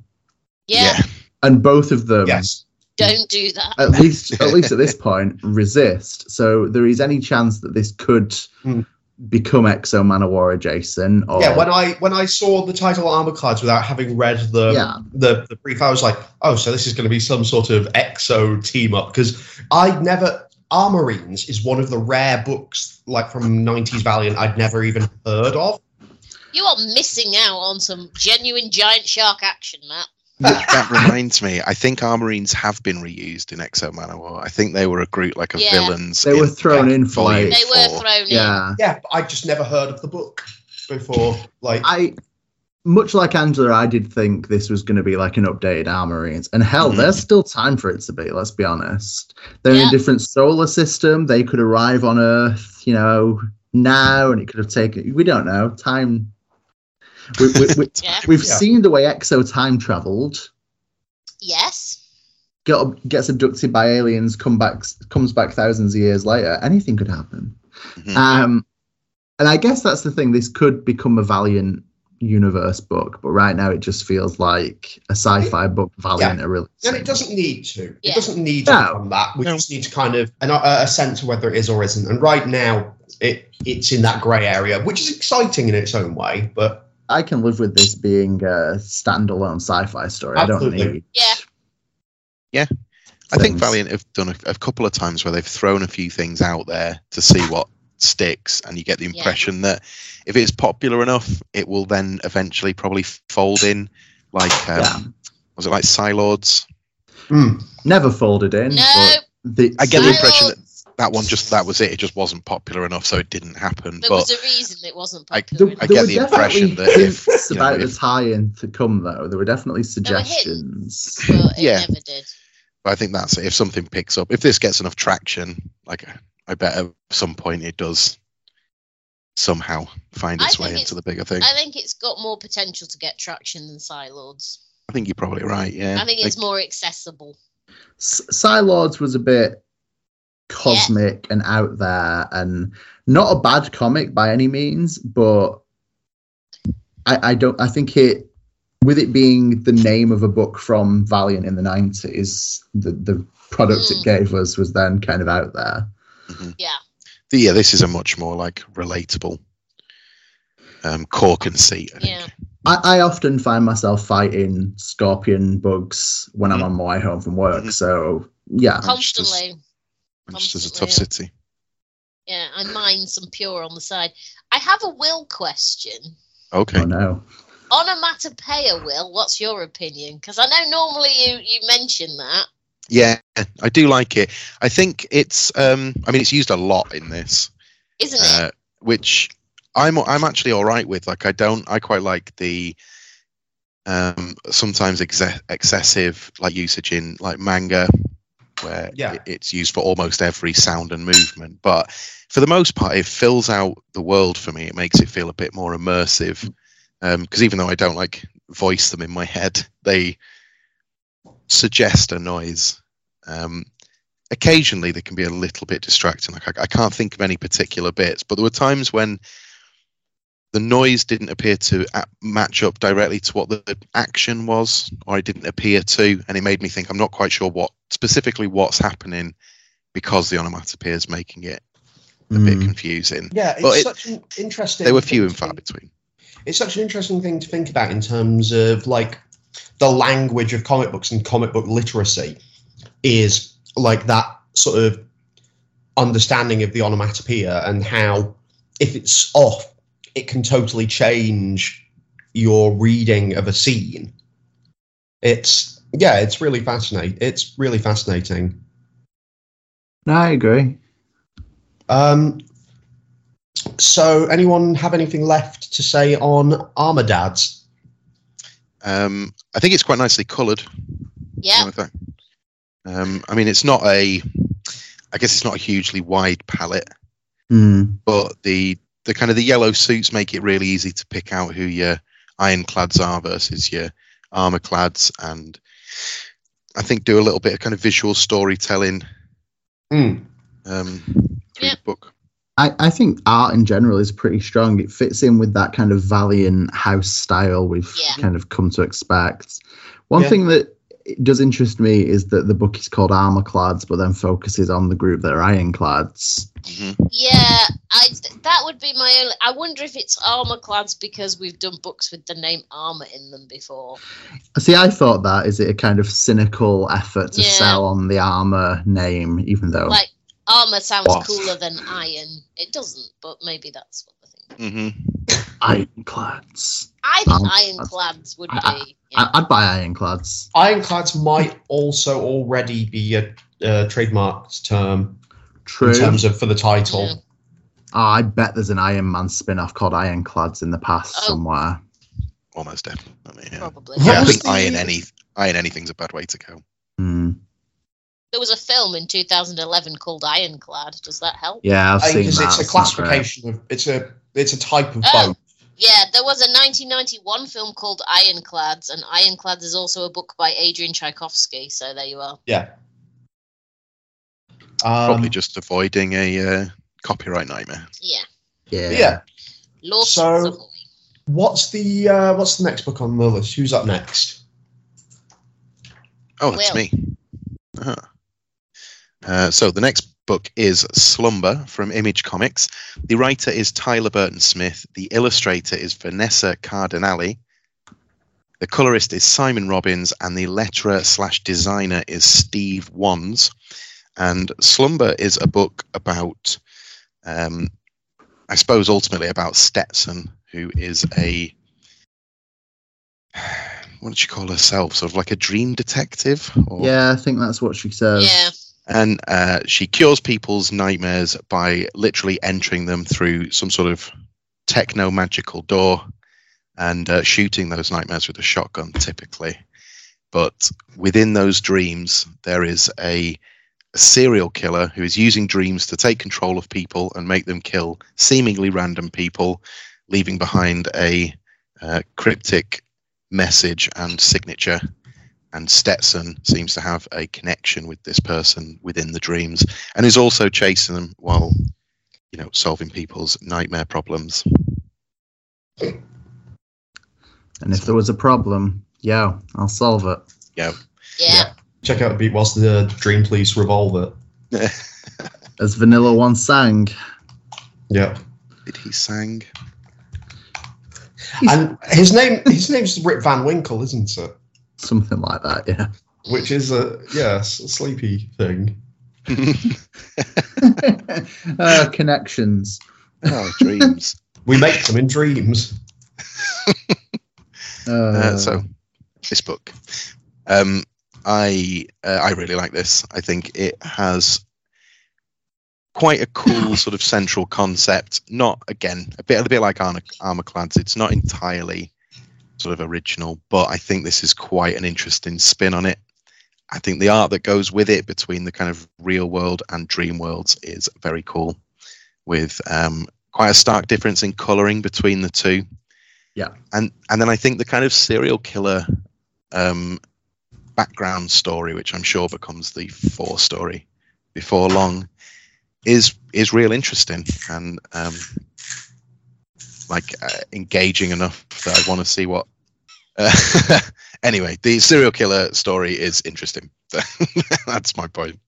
Speaker 3: yeah,
Speaker 1: and both of them
Speaker 4: Yes.
Speaker 3: don't do that.
Speaker 1: at least at least at this [laughs] point resist so there is any chance that this could
Speaker 4: Hmm.
Speaker 1: Become X-O Manowar adjacent or
Speaker 4: Yeah, when I when I saw the title armor cards without having read the
Speaker 1: Yeah.
Speaker 4: the, the brief, I was like, oh, so this is going to be some sort of X-O team up because I'd never Armorines is one of the rare books like from '90s Valiant I'd never even heard of.
Speaker 3: You are missing out on some genuine giant shark action, Matt.
Speaker 2: That reminds me. I think Armorines have been reused in X-O Manowar. I think they were a group like of
Speaker 3: Yeah.
Speaker 2: villains.
Speaker 1: They were thrown in for, like-
Speaker 3: They were
Speaker 2: four.
Speaker 3: thrown in.
Speaker 1: yeah
Speaker 4: Yeah, I just never heard of the book before. Like,
Speaker 1: i much like angela i did think this was going to be like an updated armorines and hell
Speaker 2: Mhm.
Speaker 1: there's still time for it to be let's be honest they're in a different solar system they could arrive on earth you know now and it could have taken we don't know time we, we, we, [laughs]
Speaker 3: Yeah.
Speaker 1: we've
Speaker 4: Yeah.
Speaker 1: seen the way X-O time traveled
Speaker 3: Yes.
Speaker 1: get, gets abducted by aliens, come back, comes back thousands of years later. Anything could happen.
Speaker 2: Mhm.
Speaker 1: Um, and I guess that's the thing. This could become a Valiant universe book, but right now it just feels like a sci-fi book. Valiant are really.
Speaker 4: and it doesn't need to.
Speaker 3: Yeah.
Speaker 4: It doesn't need to
Speaker 1: No.
Speaker 4: become that. We
Speaker 2: No.
Speaker 4: just need to kind of an, a, a sense of whether it is or isn't. And right now, it it's in that grey area, which is exciting in its own way. But
Speaker 1: I can live with this being a standalone sci-fi story. I
Speaker 4: Absolutely.
Speaker 1: don't need.
Speaker 3: Yeah.
Speaker 2: Yeah. I think. Valiant have done a, a couple of times where they've thrown a few things out there to see what sticks, and you get the
Speaker 3: Yeah.
Speaker 2: impression that if it's popular enough, it will then eventually probably fold in. Like, um,
Speaker 1: Yeah.
Speaker 2: was it like Psi-Lords?
Speaker 1: Never folded in.
Speaker 3: No.
Speaker 1: but the,
Speaker 2: I get the impression that that one just that was it. It just wasn't popular enough, so it didn't happen.
Speaker 3: There
Speaker 2: but
Speaker 3: was a reason it wasn't
Speaker 2: I-
Speaker 3: popular.
Speaker 1: There,
Speaker 2: I
Speaker 1: there
Speaker 2: get the impression that if,
Speaker 1: hints
Speaker 2: you know,
Speaker 1: about
Speaker 2: if-
Speaker 1: the tie-in to come, though. There were definitely
Speaker 3: There were hints.
Speaker 1: suggestions.
Speaker 3: but it
Speaker 2: Yeah.
Speaker 3: never did.
Speaker 2: But I think that's it. If something picks up, if this gets enough traction, like I bet at some point it does somehow find its way
Speaker 3: think
Speaker 2: into
Speaker 3: it's-
Speaker 2: the bigger thing.
Speaker 3: I think it's got more potential to get traction than Psi-Lords.
Speaker 2: I think you're probably right. Yeah.
Speaker 3: I think it's
Speaker 2: Like,
Speaker 3: more accessible.
Speaker 1: S- Psi-Lords was a bit cosmic and out there, and not a bad comic by any means, but I, I don't. I think it with it being the name of a book from Valiant in the nineties, the the product
Speaker 3: Mm.
Speaker 1: it gave us was then kind of out there.
Speaker 3: Yeah.
Speaker 2: The- yeah, this is a much more like relatable um, core conceit. I.
Speaker 3: Yeah.
Speaker 1: I, I often find myself fighting scorpion bugs when I'm
Speaker 2: Mhm.
Speaker 1: on my way home from work.
Speaker 2: Mhm.
Speaker 1: So yeah,
Speaker 2: Manchester's-
Speaker 3: Constantly.
Speaker 2: Manchester's a tough
Speaker 3: yeah.
Speaker 2: city.
Speaker 3: Yeah, I mine some pure on the side. I have a will question.
Speaker 2: Okay.
Speaker 1: oh no.
Speaker 3: On a Onomatopoeia, Will, what's your opinion? Because I know normally you, you mention that.
Speaker 2: Yeah, I do like it. I think it's. Um, I mean, it's used a lot in this,
Speaker 3: Isn't it?
Speaker 2: uh, which I'm. I'm actually all right with. Like, I don't. I quite like the um, sometimes exe- excessive like usage in like manga, where
Speaker 4: Yeah.
Speaker 2: it's used for almost every sound and movement. But for the most part, it fills out the world for me. It makes it feel a bit more immersive. Because even though I don't like voice them in my head, they suggest a noise. Um, occasionally, they can be a little bit distracting. Like I, I can't think of any particular bits, but there were times when the noise didn't appear to match up directly to what the action was, or it didn't appear to, and it made me think I'm not quite sure what specifically what's happening because the onomatopoeia is making it a bit
Speaker 1: Mm.
Speaker 2: confusing.
Speaker 4: Yeah, it's
Speaker 2: Well, it-
Speaker 4: such an interesting.
Speaker 2: They were few and
Speaker 4: to
Speaker 2: far
Speaker 4: think-
Speaker 2: between.
Speaker 4: It's such an interesting thing to think about in terms of like the language of comic books and comic book literacy is like that sort of understanding of the onomatopoeia and how if it's off, it can totally change your reading of a scene. It's yeah, it's really fascinating. It's really fascinating.
Speaker 1: No, I agree.
Speaker 4: Um, so, anyone have anything left to say on Armor Dads?
Speaker 2: Um, I think it's quite nicely coloured.
Speaker 3: yeah.
Speaker 2: Um, I mean, it's not a. I guess it's not a hugely wide palette,
Speaker 1: Mm.
Speaker 2: but the the kind of the yellow suits make it really easy to pick out who your ironclads are versus your armor clads, and I think do a little bit of kind of visual storytelling
Speaker 4: Mm.
Speaker 2: um, through
Speaker 3: Yeah.
Speaker 2: the book.
Speaker 1: I, I think art in general is pretty strong. It fits in with that kind of Valiant house style we've
Speaker 3: Yeah.
Speaker 1: kind of come to expect. One
Speaker 4: Yeah.
Speaker 1: thing that does interest me is that the book is called Armorclads, but then focuses on the group that are Ironclads.
Speaker 2: hmm
Speaker 3: Yeah, I that would be my only. I wonder if it's armor clads because we've done books with the name armor in them before.
Speaker 1: See, I thought that is it a kind of cynical effort to
Speaker 3: Yeah.
Speaker 1: sell on the armor name, even though
Speaker 3: Like armor sounds
Speaker 4: What?
Speaker 3: cooler than iron. It doesn't, but maybe that's what the thing.
Speaker 2: hmm
Speaker 1: Ironclads.
Speaker 3: I think
Speaker 1: Um,
Speaker 3: ironclads would
Speaker 1: I-
Speaker 3: be. Yeah.
Speaker 1: I, I'd buy Ironclads.
Speaker 4: Ironclads might also already be a, a trademarked term
Speaker 1: True.
Speaker 4: in terms of for the title.
Speaker 3: Yeah.
Speaker 1: Oh, I bet there's an Iron Man spin off called Ironclads in the past
Speaker 3: Oh.
Speaker 1: somewhere.
Speaker 2: Almost definitely. Yeah.
Speaker 3: Probably.
Speaker 2: Yeah, I think
Speaker 4: the-
Speaker 2: iron any iron anything's a bad way to go.
Speaker 1: Hmm.
Speaker 3: There was a film in 2011 called Ironclad. Does that help?
Speaker 1: Yeah, I've seen
Speaker 4: think
Speaker 1: that.
Speaker 4: it's a
Speaker 1: It's not great.
Speaker 4: classification of it's a it's a type of
Speaker 3: Oh.
Speaker 4: boat.
Speaker 3: Yeah, there was a 1991 film called Ironclads, and Ironclads is also a book by Adrian Tchaikovsky. So there you are.
Speaker 4: Yeah.
Speaker 2: Probably
Speaker 4: Um,
Speaker 2: just avoiding a uh, copyright nightmare.
Speaker 3: Yeah,
Speaker 1: Yeah.
Speaker 4: yeah.
Speaker 3: Lawsuits
Speaker 4: So- What's the uh, what's the next book on the list? Who's up next?
Speaker 2: Oh, that's
Speaker 3: Will.
Speaker 2: me. Uh-huh. Uh, so the next book is Slumber from Image Comics. The writer is Tyler Burton Smith. The illustrator is Vanessa Cardinali. The colorist is Simon Robbins, and the letterer slash designer is Steve Wands. And Slumber is a book about, um, I suppose, ultimately about Stetson, who is a [sighs] what did she call herself? Sort of like a dream detective? Or,
Speaker 1: Yeah, I think that's what she says.
Speaker 3: Yeah,
Speaker 2: And uh, she cures people's nightmares by literally entering them through some sort of techno magical door and uh, shooting those nightmares with a shotgun, typically. But within those dreams, there is a, a serial killer who is using dreams to take control of people and make them kill seemingly random people, leaving behind a uh, cryptic message and signature. And Stetson seems to have a connection with this person within the dreams and is also chasing them while, you know, solving people's nightmare problems.
Speaker 1: And if there was a problem, yeah, I'll solve it.
Speaker 2: Yeah.
Speaker 3: Yeah.
Speaker 4: Check out the beat whilst the Dream Police revolve it. [laughs]
Speaker 1: As Vanilla once sang.
Speaker 4: Yeah.
Speaker 2: Did he sang?
Speaker 4: And his name his name's Rip Van Winkle, isn't it?
Speaker 1: Something like that, yeah.
Speaker 4: Which is a yes, a sleepy thing. [laughs]
Speaker 1: uh, connections.
Speaker 2: oh, dreams. [laughs]
Speaker 4: We make them in dreams. [laughs]
Speaker 1: Uh,
Speaker 2: Uh, so, this book, um, I uh, I really like this. I think it has quite a cool [coughs] sort of central concept. Not again a bit a bit like Armor Armorclads. It's not entirely sort of original, but I think this is quite an interesting spin on it. I think the art that goes with it between the kind of real world and dream worlds is very cool, with um, quite a stark difference in coloring between the two.
Speaker 1: Yeah.
Speaker 2: and and then I think the kind of serial killer um, background story, which I'm sure becomes the four story before long, is is real interesting and um, like uh, engaging enough that I want to see what. [laughs] Anyway, the serial killer story is interesting. [laughs] That's my point.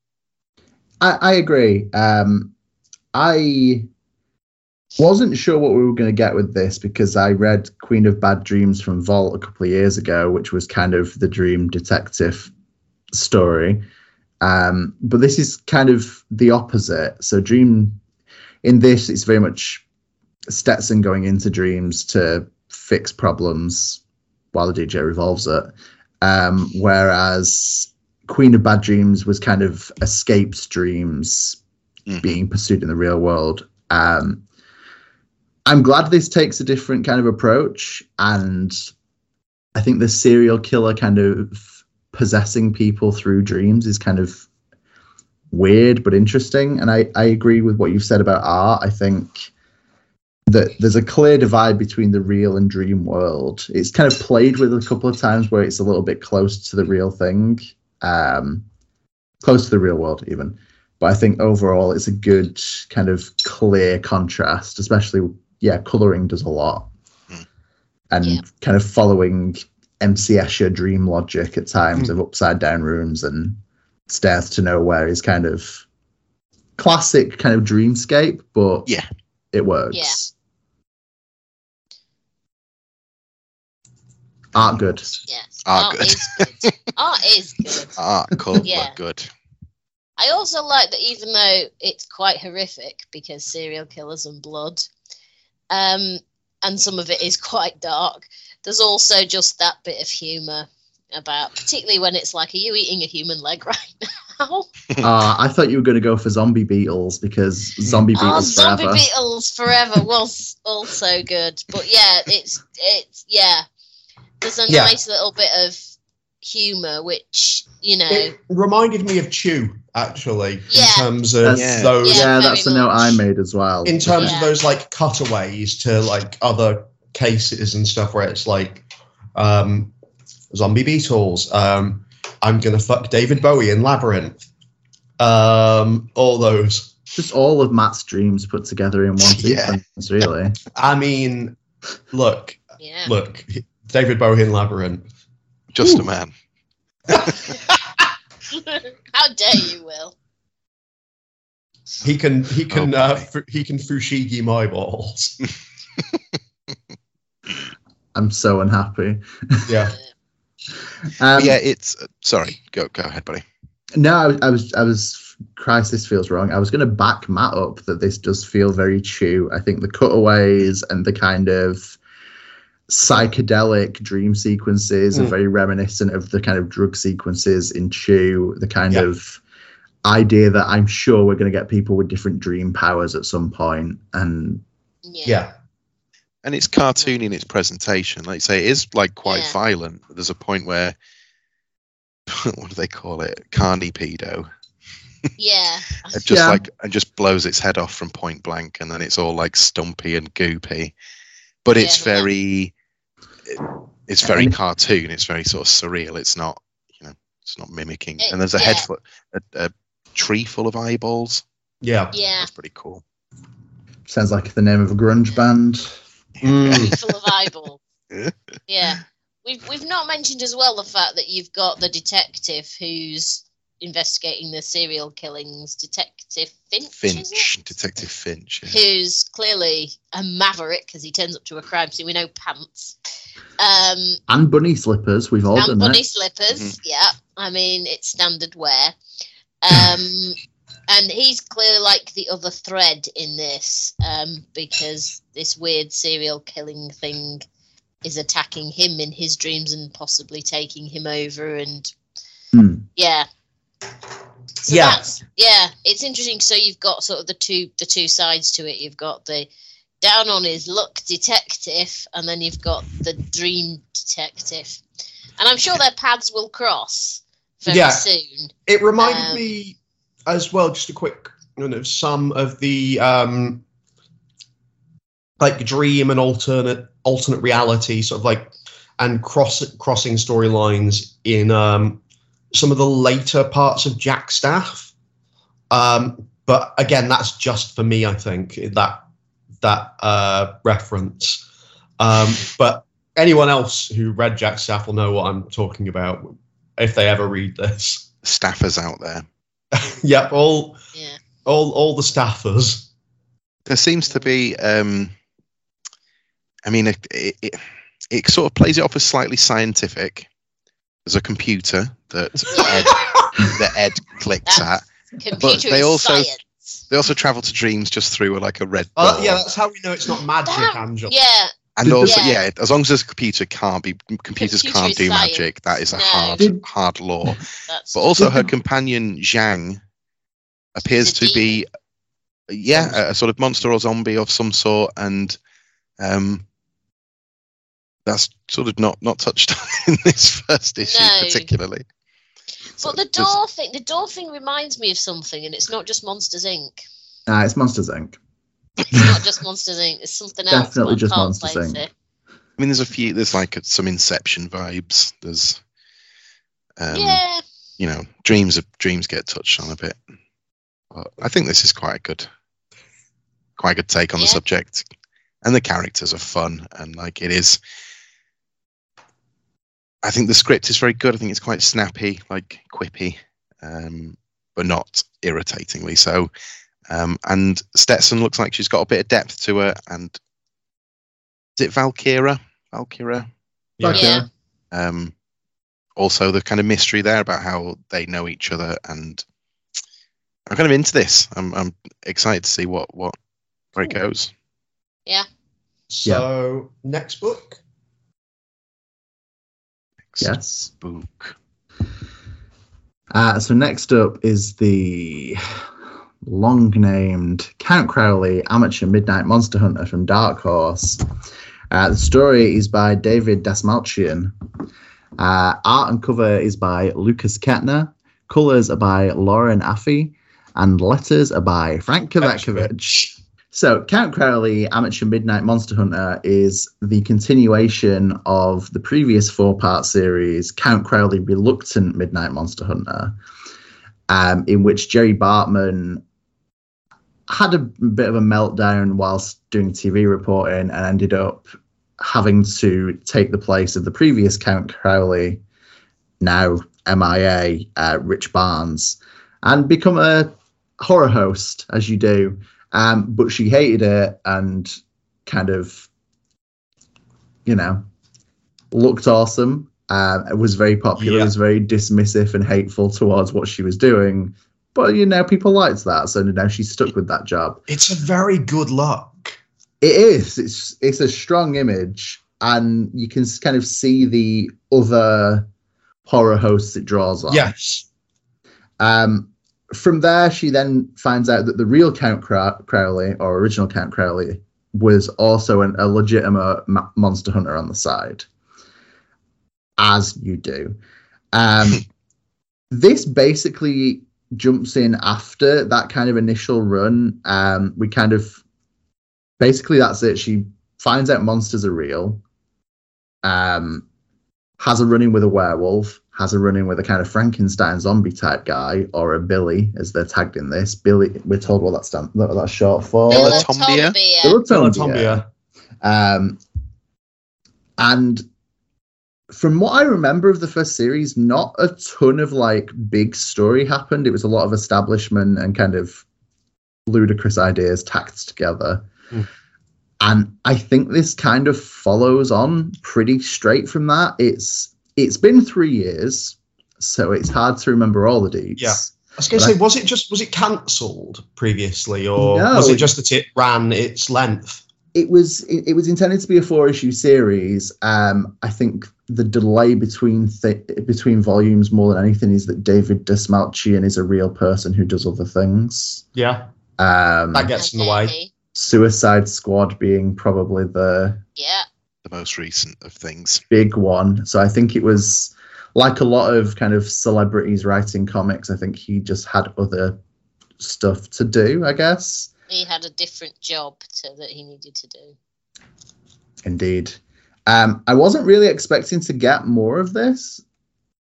Speaker 1: I, I agree. Um, I wasn't sure what we were going to get with this because I read Queen of Bad Dreams from Vault a couple of years ago, which was kind of the dream detective story. Um, but this is kind of the opposite. So, Dream in this, it's very much Stetson going into dreams to fix problems while the DJ revolves it. Um, whereas Queen of Bad Dreams was kind of escaped dreams
Speaker 2: Mhm.
Speaker 1: being pursued in the real world. Um, I'm glad this takes a different kind of approach, and I think the serial killer kind of possessing people through dreams is kind of weird but interesting. And I, I agree with what you've said about art. I think that there's a clear divide between the real and dream world. It's kind of played with a couple of times where it's a little bit close to the real thing, um, close to the real world even. But I think overall it's a good kind of clear contrast, especially yeah, coloring does a lot,
Speaker 2: Mm.
Speaker 1: and
Speaker 3: Yeah.
Speaker 1: kind of following MC Escher dream logic at times of upside down rooms and stairs to nowhere is kind of classic kind of dreamscape, but
Speaker 2: Yeah.
Speaker 1: it works.
Speaker 3: Yeah.
Speaker 1: Art good.
Speaker 3: Yes.
Speaker 2: Art
Speaker 3: Art
Speaker 2: good.
Speaker 3: is good. Art is good. [laughs]
Speaker 2: Ah, cool.
Speaker 3: Yeah.
Speaker 2: Good.
Speaker 3: I also like that even though it's quite horrific because serial killers and blood, um, and some of it is [laughs] quite dark, there's also just that bit of humour about, particularly when it's like, are you eating a human leg [laughs] right now?
Speaker 1: Uh, I thought you were going to go for zombie beetles because zombie
Speaker 3: oh,
Speaker 1: beetles
Speaker 3: zombie
Speaker 1: forever.
Speaker 3: beetles forever was also good, but yeah, it's it's yeah. There's a
Speaker 4: Yeah.
Speaker 3: nice little bit of humour, which you know,
Speaker 4: It reminded me of Chew, actually,
Speaker 3: Yeah.
Speaker 4: in terms of
Speaker 1: That's-
Speaker 2: Yeah.
Speaker 4: those.
Speaker 3: Yeah,
Speaker 1: yeah that's the note. I made as well.
Speaker 4: in terms
Speaker 3: Yeah.
Speaker 4: of those like cutaways to like other cases and stuff where it's like um zombie beetles um i'm gonna fuck david bowie in labyrinth um all those
Speaker 1: Just all of Matt's dreams put together in one [laughs]
Speaker 2: Yeah.
Speaker 1: sequence, really.
Speaker 4: i mean look
Speaker 3: yeah.
Speaker 4: look david bowie in labyrinth
Speaker 2: Just a man. [laughs]
Speaker 3: How dare you, Will?
Speaker 4: he can he can
Speaker 2: Oh,
Speaker 4: uh
Speaker 2: boy.
Speaker 4: fu- he can fushigi my balls [laughs]
Speaker 1: I'm so unhappy.
Speaker 4: yeah [laughs]
Speaker 1: Um,
Speaker 2: yeah, it's uh, sorry. Go go ahead, buddy.
Speaker 1: No, I, was- I was, I was. Christ, this feels wrong. I was going to back Matt up that this does feel very chew. I think the cutaways and the kind of psychedelic dream sequences are
Speaker 4: Mm.
Speaker 1: very reminiscent of the kind of drug sequences in Chew. The kind
Speaker 4: Yeah.
Speaker 1: of idea that I'm sure we're going to get people with different dream powers at some point, and
Speaker 3: Yeah.
Speaker 4: yeah
Speaker 2: and it's cartoony in its presentation. Like you say, it is like quite
Speaker 3: Yeah.
Speaker 2: violent. There's a point where [laughs] what do they call it? Carny pedo.
Speaker 3: Yeah.
Speaker 2: It just
Speaker 1: Yeah.
Speaker 2: like and just blows its head off from point blank, and then it's all like stumpy and goopy. But it's
Speaker 3: Yeah.
Speaker 2: very, it's very cartoon. It's very sort of surreal. It's not, you know, it's not mimicking.
Speaker 3: It-
Speaker 2: and there's a head
Speaker 3: yeah.
Speaker 2: full, a, a tree full of eyeballs.
Speaker 4: yeah
Speaker 3: Yeah.
Speaker 2: That's pretty cool.
Speaker 1: sounds like the name of a grunge band. [laughs]
Speaker 4: Mm.
Speaker 3: Full of eyeballs. [laughs] Yeah. We've we've not mentioned as well the fact that you've got the detective who's investigating the serial killings, Detective Finch.
Speaker 2: Finch. Detective Finch. yeah.
Speaker 3: Who's clearly a maverick because he turns up to a crime scene with no pants. Um,
Speaker 1: And bunny slippers. We've all
Speaker 3: and
Speaker 1: done
Speaker 3: bunny
Speaker 1: that.
Speaker 3: slippers. Yeah, I mean it's standard wear. Um, [laughs] and he's clearly like the other thread in this um, because this weird serial killing thing is attacking him in his dreams and possibly taking him over. And
Speaker 1: Hmm.
Speaker 3: yeah, so
Speaker 4: Yeah.
Speaker 3: that's, yeah, it's interesting. So you've got sort of the two the two sides to it. You've got the down on his luck detective, and then you've got the dream detective. And I'm sure their paths will cross very
Speaker 4: Yeah.
Speaker 3: soon.
Speaker 4: It reminded
Speaker 3: Um,
Speaker 4: me as well, just a quick, you know, some of the um, like dream and alternate alternate reality, sort of like, and cross crossing storylines in um, some of the later parts of Jack Staff. Um, but again, that's just for me. I think that that uh, reference. Um, but anyone else who read Jack Staff will know what I'm talking about if they ever read this.
Speaker 2: Staffers out there. [laughs]
Speaker 4: yep, all
Speaker 3: Yeah.
Speaker 4: all all the staffers.
Speaker 2: There seems to be. Um, I mean, it, it, it, it sort of plays it off as slightly scientific. There's a computer that [laughs] Ed, that Ed clicks at.
Speaker 3: Computer
Speaker 2: they
Speaker 3: is
Speaker 2: also-
Speaker 3: science.
Speaker 2: They also travel to dreams just through like a red
Speaker 4: Uh, yeah, that's how we know it's not magic,
Speaker 3: That-
Speaker 4: Angela.
Speaker 3: Yeah,
Speaker 2: And also,
Speaker 3: Yeah.
Speaker 2: yeah. as long as a computer can't be, computers
Speaker 3: Computer
Speaker 2: can't do
Speaker 3: science.
Speaker 2: magic. That is a
Speaker 3: No.
Speaker 2: hard,
Speaker 1: Did-
Speaker 2: hard law. [laughs] But also, her companion Zhang appears to be, yeah, a, a sort of monster or zombie of some sort, and um, that's sort of not not touched [laughs] on in this first issue
Speaker 3: No.
Speaker 2: particularly. So
Speaker 3: But the
Speaker 2: there's-
Speaker 3: door thing, the door thing reminds me of something, and it's not just Monsters Inc.
Speaker 1: Ah, it's Monsters Inc.
Speaker 3: It's not just Monsters Inc. It's something else.
Speaker 1: Definitely just Monsters,
Speaker 3: place
Speaker 1: Inc.
Speaker 3: it.
Speaker 2: I mean, there's a few. There's like some Inception vibes. There's, um,
Speaker 3: yeah,
Speaker 2: you know, dreams of dreams get touched on a bit. But I think this is quite a good, quite a good take on the subject, and the characters are fun and like it is. I think the script is very good. I think it's quite snappy, like quippy, um, but not irritatingly so. Um, and Stetson looks like she's got a bit of depth to her. And is it Valkyra? Valkyra?
Speaker 4: Yeah.
Speaker 1: Okay.
Speaker 3: Yeah.
Speaker 2: um, also the kind of mystery there about how they know each other and i'm kind of into this i'm, I'm excited to see what what where it goes Yeah.
Speaker 4: So next book.
Speaker 2: Next
Speaker 1: Yes.
Speaker 2: book
Speaker 1: Uh, so next up is the long named Count Crowley Amateur Midnight Monster Hunter from Dark Horse. Uh, the story is by David Dastmalchian. Uh, art and cover is by Lukas Ketner. Colors are by Lauren Affey. And letters are by Frank Kovacevic. So, Count Crowley, Amateur Midnight Monster Hunter, is the continuation of the previous four part series, Count Crowley Reluctant Midnight Monster Hunter, um, in which Jerri Bartman had a bit of a meltdown whilst doing TV reporting and ended up having to take the place of the previous Count Crowley, now MIA, uh, Rich Barnes, and become a horror host, as you do. Um, but she hated it and kind of, you know, looked awesome. Uh, was very popular.
Speaker 4: Yeah.
Speaker 1: Was very dismissive and hateful towards what she was doing. But you know, people liked that, so now she's stuck with that job.
Speaker 4: It's a very good look.
Speaker 1: It is. It's it's a strong image, and you can kind of see the other horror hosts it draws on.
Speaker 4: Yes.
Speaker 1: Um, from there, she then finds out that the real Count Crowley, or original Count Crowley, was also an, a legitimate ma- monster hunter on the side, as you do. Um, [laughs] this basically jumps in after that kind of initial run. Um, we kind of basically that's it. She finds out monsters are real. Um, has a run in with a werewolf, has a run in with a kind of Frankenstein zombie type guy, or a Billy, as they're tagged in this. Billy, we're told what that's stand, what that's short for.
Speaker 2: Bilatombia?
Speaker 3: Bilatombia.
Speaker 1: Bilatombia.
Speaker 4: Bilatombia.
Speaker 1: Um, and from what I remember of the first series, not a ton of like big story happened. It was a lot of establishment and kind of ludicrous ideas tacked together.
Speaker 4: Mm.
Speaker 1: And I think this kind of follows on pretty straight from that. It's it's been three years, so it's hard to remember all the deeds.
Speaker 4: Yeah. I was going to
Speaker 1: Right.
Speaker 4: say, was it just was it cancelled previously, or
Speaker 1: No,
Speaker 4: was it
Speaker 1: it-
Speaker 4: just that it ran its length?
Speaker 1: it was it, it was intended to be a four issue series. Um, I think the delay between th- between volumes more than anything is that David Dastmalchian is a real person who does other things.
Speaker 4: Yeah,
Speaker 1: Um,
Speaker 4: that gets in the way.
Speaker 1: Suicide Squad being probably the
Speaker 3: Yeah.
Speaker 2: The most recent of things.
Speaker 1: big one. So I think it was like a lot of kind of celebrities writing comics. I think he just had other stuff to do. I guess.
Speaker 3: He had a different job to, that he needed to do.
Speaker 1: Indeed. Um, I wasn't really expecting to get more of this,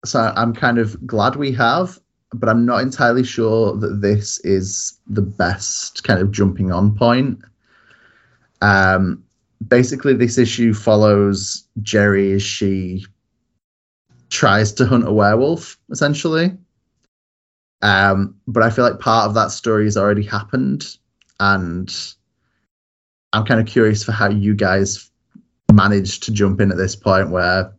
Speaker 1: so I'm kind of glad we have, but I'm not entirely sure that this is the best kind of jumping on point. Um, basically, this issue follows Jerri as she tries to hunt a werewolf, essentially. Um, but I feel like part of that story has already happened, and I'm kind of curious for how you guys managed to jump in at this point where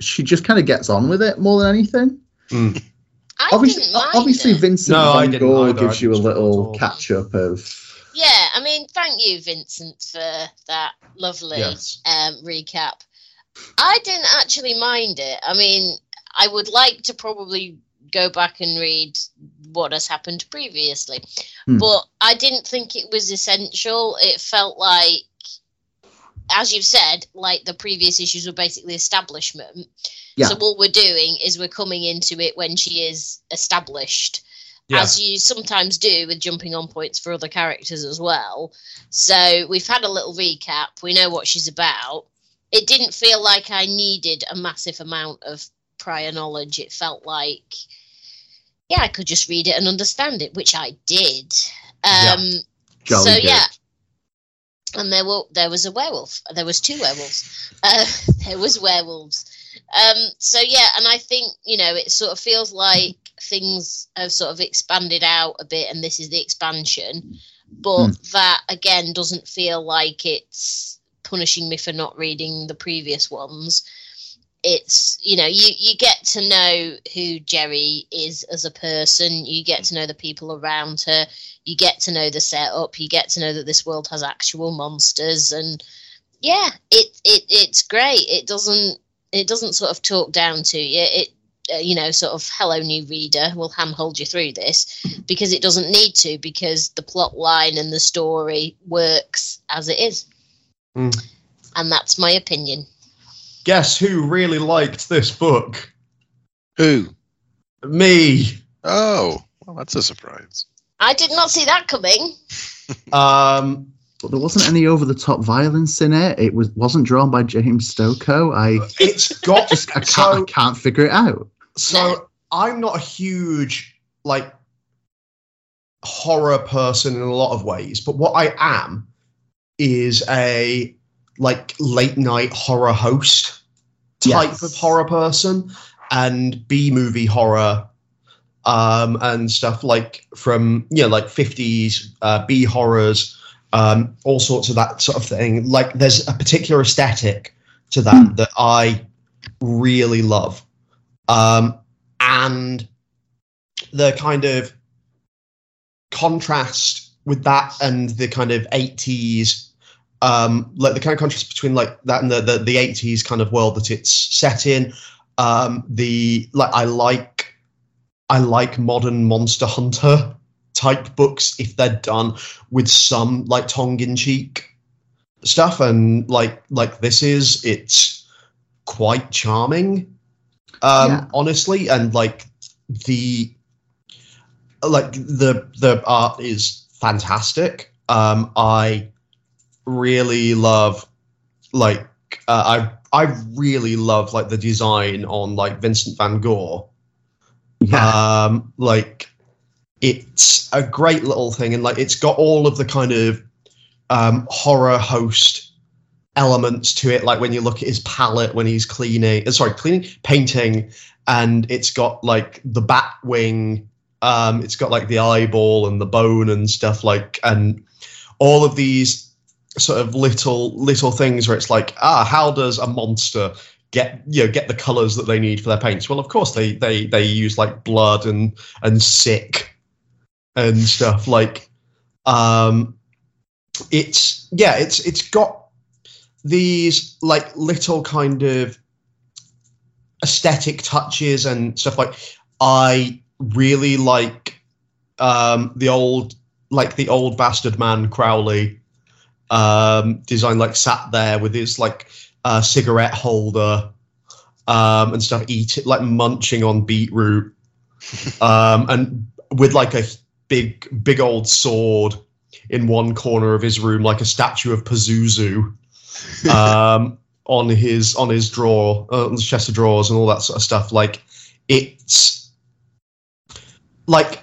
Speaker 1: she just kind of gets on with it more than anything.
Speaker 4: Mm.
Speaker 3: I
Speaker 1: obviously,
Speaker 3: didn't mind
Speaker 1: obviously,
Speaker 3: it.
Speaker 1: Vincent
Speaker 4: No,
Speaker 1: Van Gogh gives you a little catch up of
Speaker 3: Yeah, I mean, thank you, Vincent, for that lovely
Speaker 4: Yes.
Speaker 3: um, recap. I didn't actually mind it. I mean, I would like to probably go back and read what has happened previously,
Speaker 1: Hmm.
Speaker 3: but I didn't think it was essential. It felt like, as you've said, like the previous issues were basically establishment.
Speaker 1: Yeah.
Speaker 3: So what we're doing is we're coming into it when she is established
Speaker 4: Yeah.
Speaker 3: as you sometimes do with jumping on points for other characters as well. So we've had a little recap. We know what she's about. It didn't feel like I needed a massive amount of prior knowledge. It felt like, yeah, I could just read it and understand it, which I did. Um,
Speaker 1: Jolly
Speaker 3: so
Speaker 1: good.
Speaker 3: yeah, and there were there was a werewolf. There was two werewolves. Uh, [laughs] there was werewolves. Um, so yeah, and I think you know it sort of feels like things have sort of expanded out a bit, and this is the expansion. But that again doesn't feel like it's punishing me for not reading the previous ones. It's you know you you get to know who Jerri is as a person. You get to know the people around her. You get to know the setup. You get to know that this world has actual monsters. And yeah it, it it's great. It doesn't it doesn't sort of talk down to you. It uh, you know sort of hello new reader. Will handhold you through this because it doesn't need to because the plot line and the story works as it is.
Speaker 4: Mm.
Speaker 3: and that's my opinion
Speaker 4: Guess who really liked this book?
Speaker 2: Who?
Speaker 4: Me.
Speaker 2: Oh, well, that's a surprise.
Speaker 3: i did not see that coming [laughs]
Speaker 4: Um,
Speaker 1: But there wasn't any over the top violence in it. It was wasn't drawn by James Stokoe. I
Speaker 4: it's got
Speaker 1: just I can't
Speaker 4: so
Speaker 1: I can't figure it out.
Speaker 4: so I'm not a huge like horror person in a lot of ways, but what I am is a like late night horror host type
Speaker 1: Yes.
Speaker 4: of horror person and B movie horror um and stuff like from you know like 50s uh, B horrors um all sorts of that sort of thing like there's a particular aesthetic to that
Speaker 1: Hmm.
Speaker 4: that I really love um and the kind of contrast with that and the kind of 80s um like the kind of contrast between like that and the the, the 80s kind of world that it's set in. Um the like i like i like modern monster hunter type books if they're done with some like tongue-in-cheek stuff. And like like this is it's quite charming um
Speaker 1: Yeah.
Speaker 4: honestly. And like the like the the art is fantastic. Um i really love like uh, i i really love like the design on like vincent van gogh
Speaker 1: Yeah.
Speaker 4: um like it's a great little thing and like it's got all of the kind of um horror host elements to it, like when you look at his palette when he's cleaning, uh, sorry, cleaning, painting, and it's got like the bat wing, um, it's got like the eyeball and the bone and stuff like, and all of these sort of little little things where it's like, ah, how does a monster get you know get the colors that they need for their paints? Well, of course they they they use like blood and and sick and stuff. Like, um, it's yeah, it's it's got these like little kind of aesthetic touches and stuff. Like I really like um the old like the old bastard man Crowley um design like sat there with his like uh cigarette holder um and stuff eating like munching on beetroot [laughs] um and with like a big big old sword in one corner of his room like a statue of Pazuzu [laughs] um, on his on his drawer, uh, on the chest of drawers, and all that sort of stuff. Like it's like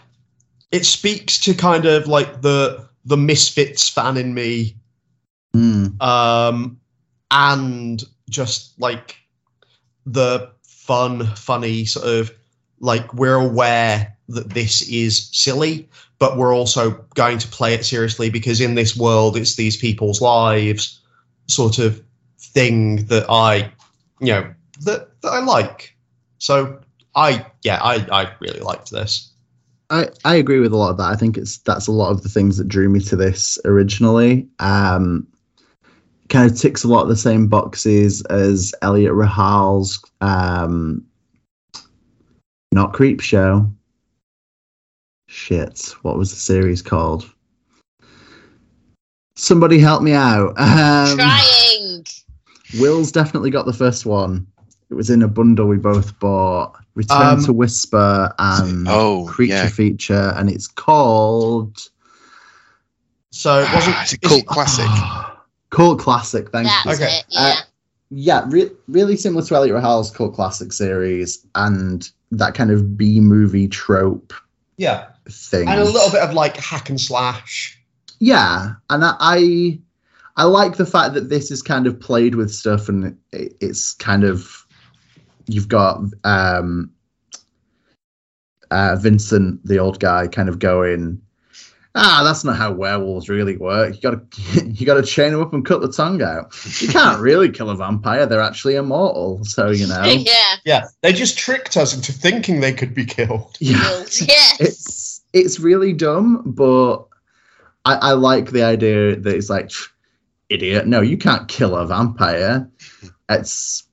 Speaker 4: it speaks to kind of like the the misfits fan in me,
Speaker 1: Mm.
Speaker 4: um, and just like the fun, funny sort of like we're aware that this is silly, but we're also going to play it seriously because in this world, it's these people's lives sort of thing that I, you know, that, that I like. So I, yeah, I, I really liked this.
Speaker 1: I, I agree with a lot of that. I think it's that's a lot of the things that drew me to this originally. Um, kind of ticks a lot of the same boxes as Eliot Rahal's um, not Creep Show. Shit, what was the series called? Somebody help me out. Um,
Speaker 3: Trying.
Speaker 1: Will's definitely got the first one. It was in a bundle we both bought. Return
Speaker 4: Um,
Speaker 1: to Whisper and
Speaker 2: Oh,
Speaker 1: Creature
Speaker 2: yeah.
Speaker 1: Feature, and it's called
Speaker 4: So it wasn't.
Speaker 2: Is it
Speaker 4: is
Speaker 2: cult
Speaker 4: it-
Speaker 2: classic?
Speaker 1: Cult Classic. Thank you.
Speaker 3: That's
Speaker 4: Okay.
Speaker 3: it. Yeah.
Speaker 1: Yeah, re- really similar to Eliot Rahal's Cult Classic series and that kind of B movie trope
Speaker 4: yeah,
Speaker 1: thing.
Speaker 4: and a little bit of like hack and slash.
Speaker 1: Yeah, and I, I I like the fact that this is kind of played with stuff, and it, it's kind of you've got um, uh, Vincent, the old guy, kind of going, ah, that's not how werewolves really work. You got to [laughs] you got to chain them up and cut the tongue out. You can't really kill a vampire; they're actually immortal. So you know, [laughs]
Speaker 3: yeah.
Speaker 4: Yeah, they just tricked us into thinking they could be killed. [laughs]
Speaker 1: yeah.
Speaker 3: Yes.
Speaker 1: it's it's really dumb, but I, I like the idea that it's like idiot. No, you can't kill a vampire. It's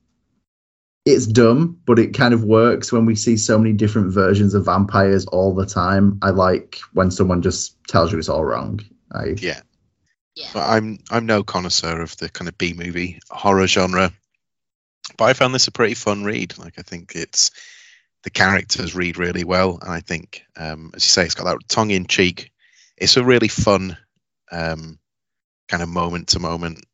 Speaker 1: it's dumb, but it kind of works when we see so many different versions of vampires all the time. I like when someone just tells you it's all wrong. I
Speaker 2: Yeah.
Speaker 3: yeah.
Speaker 2: But I'm I'm no connoisseur of the kind of B movie horror genre, but I found this a pretty fun read. Like I think it's the characters read really well, and I think, um, as you say, it's got that tongue in cheek. It's a really fun um, kind of moment to moment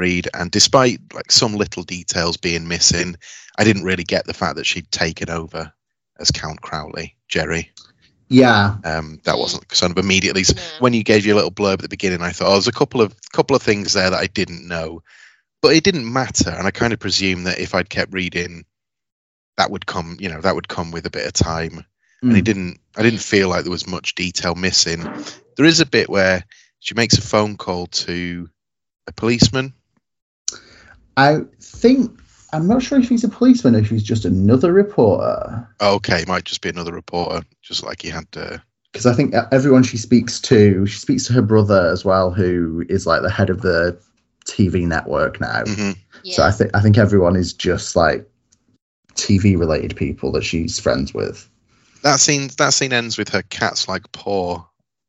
Speaker 2: read, and despite like some little details being missing, I didn't really get the fact that she'd taken over as Count Crowley, Jerri.
Speaker 1: yeah,
Speaker 2: Um, that wasn't sort of immediately. So
Speaker 3: No.
Speaker 2: when you gave your little blurb at the beginning, I thought oh, there's a couple of couple of things there that I didn't know, but it didn't matter, and I kind of presumed that if I'd kept reading, that would come, you know, that would come with a bit of time, and it
Speaker 1: Mm.
Speaker 2: didn't. I didn't feel like there was much detail missing. There is a bit where she makes a phone call to a policeman.
Speaker 1: I think I'm not sure if he's a policeman or if he's just another reporter.
Speaker 2: Oh, okay, might just be another reporter, just like he had. Uh,
Speaker 1: because I think everyone she speaks to, she speaks to her brother as well, who is like the head of the TV network now.
Speaker 2: mhm.
Speaker 3: yeah.
Speaker 1: So I think I think everyone is just like TV related people that she's friends with.
Speaker 2: That scene. That scene ends with her cat's like paw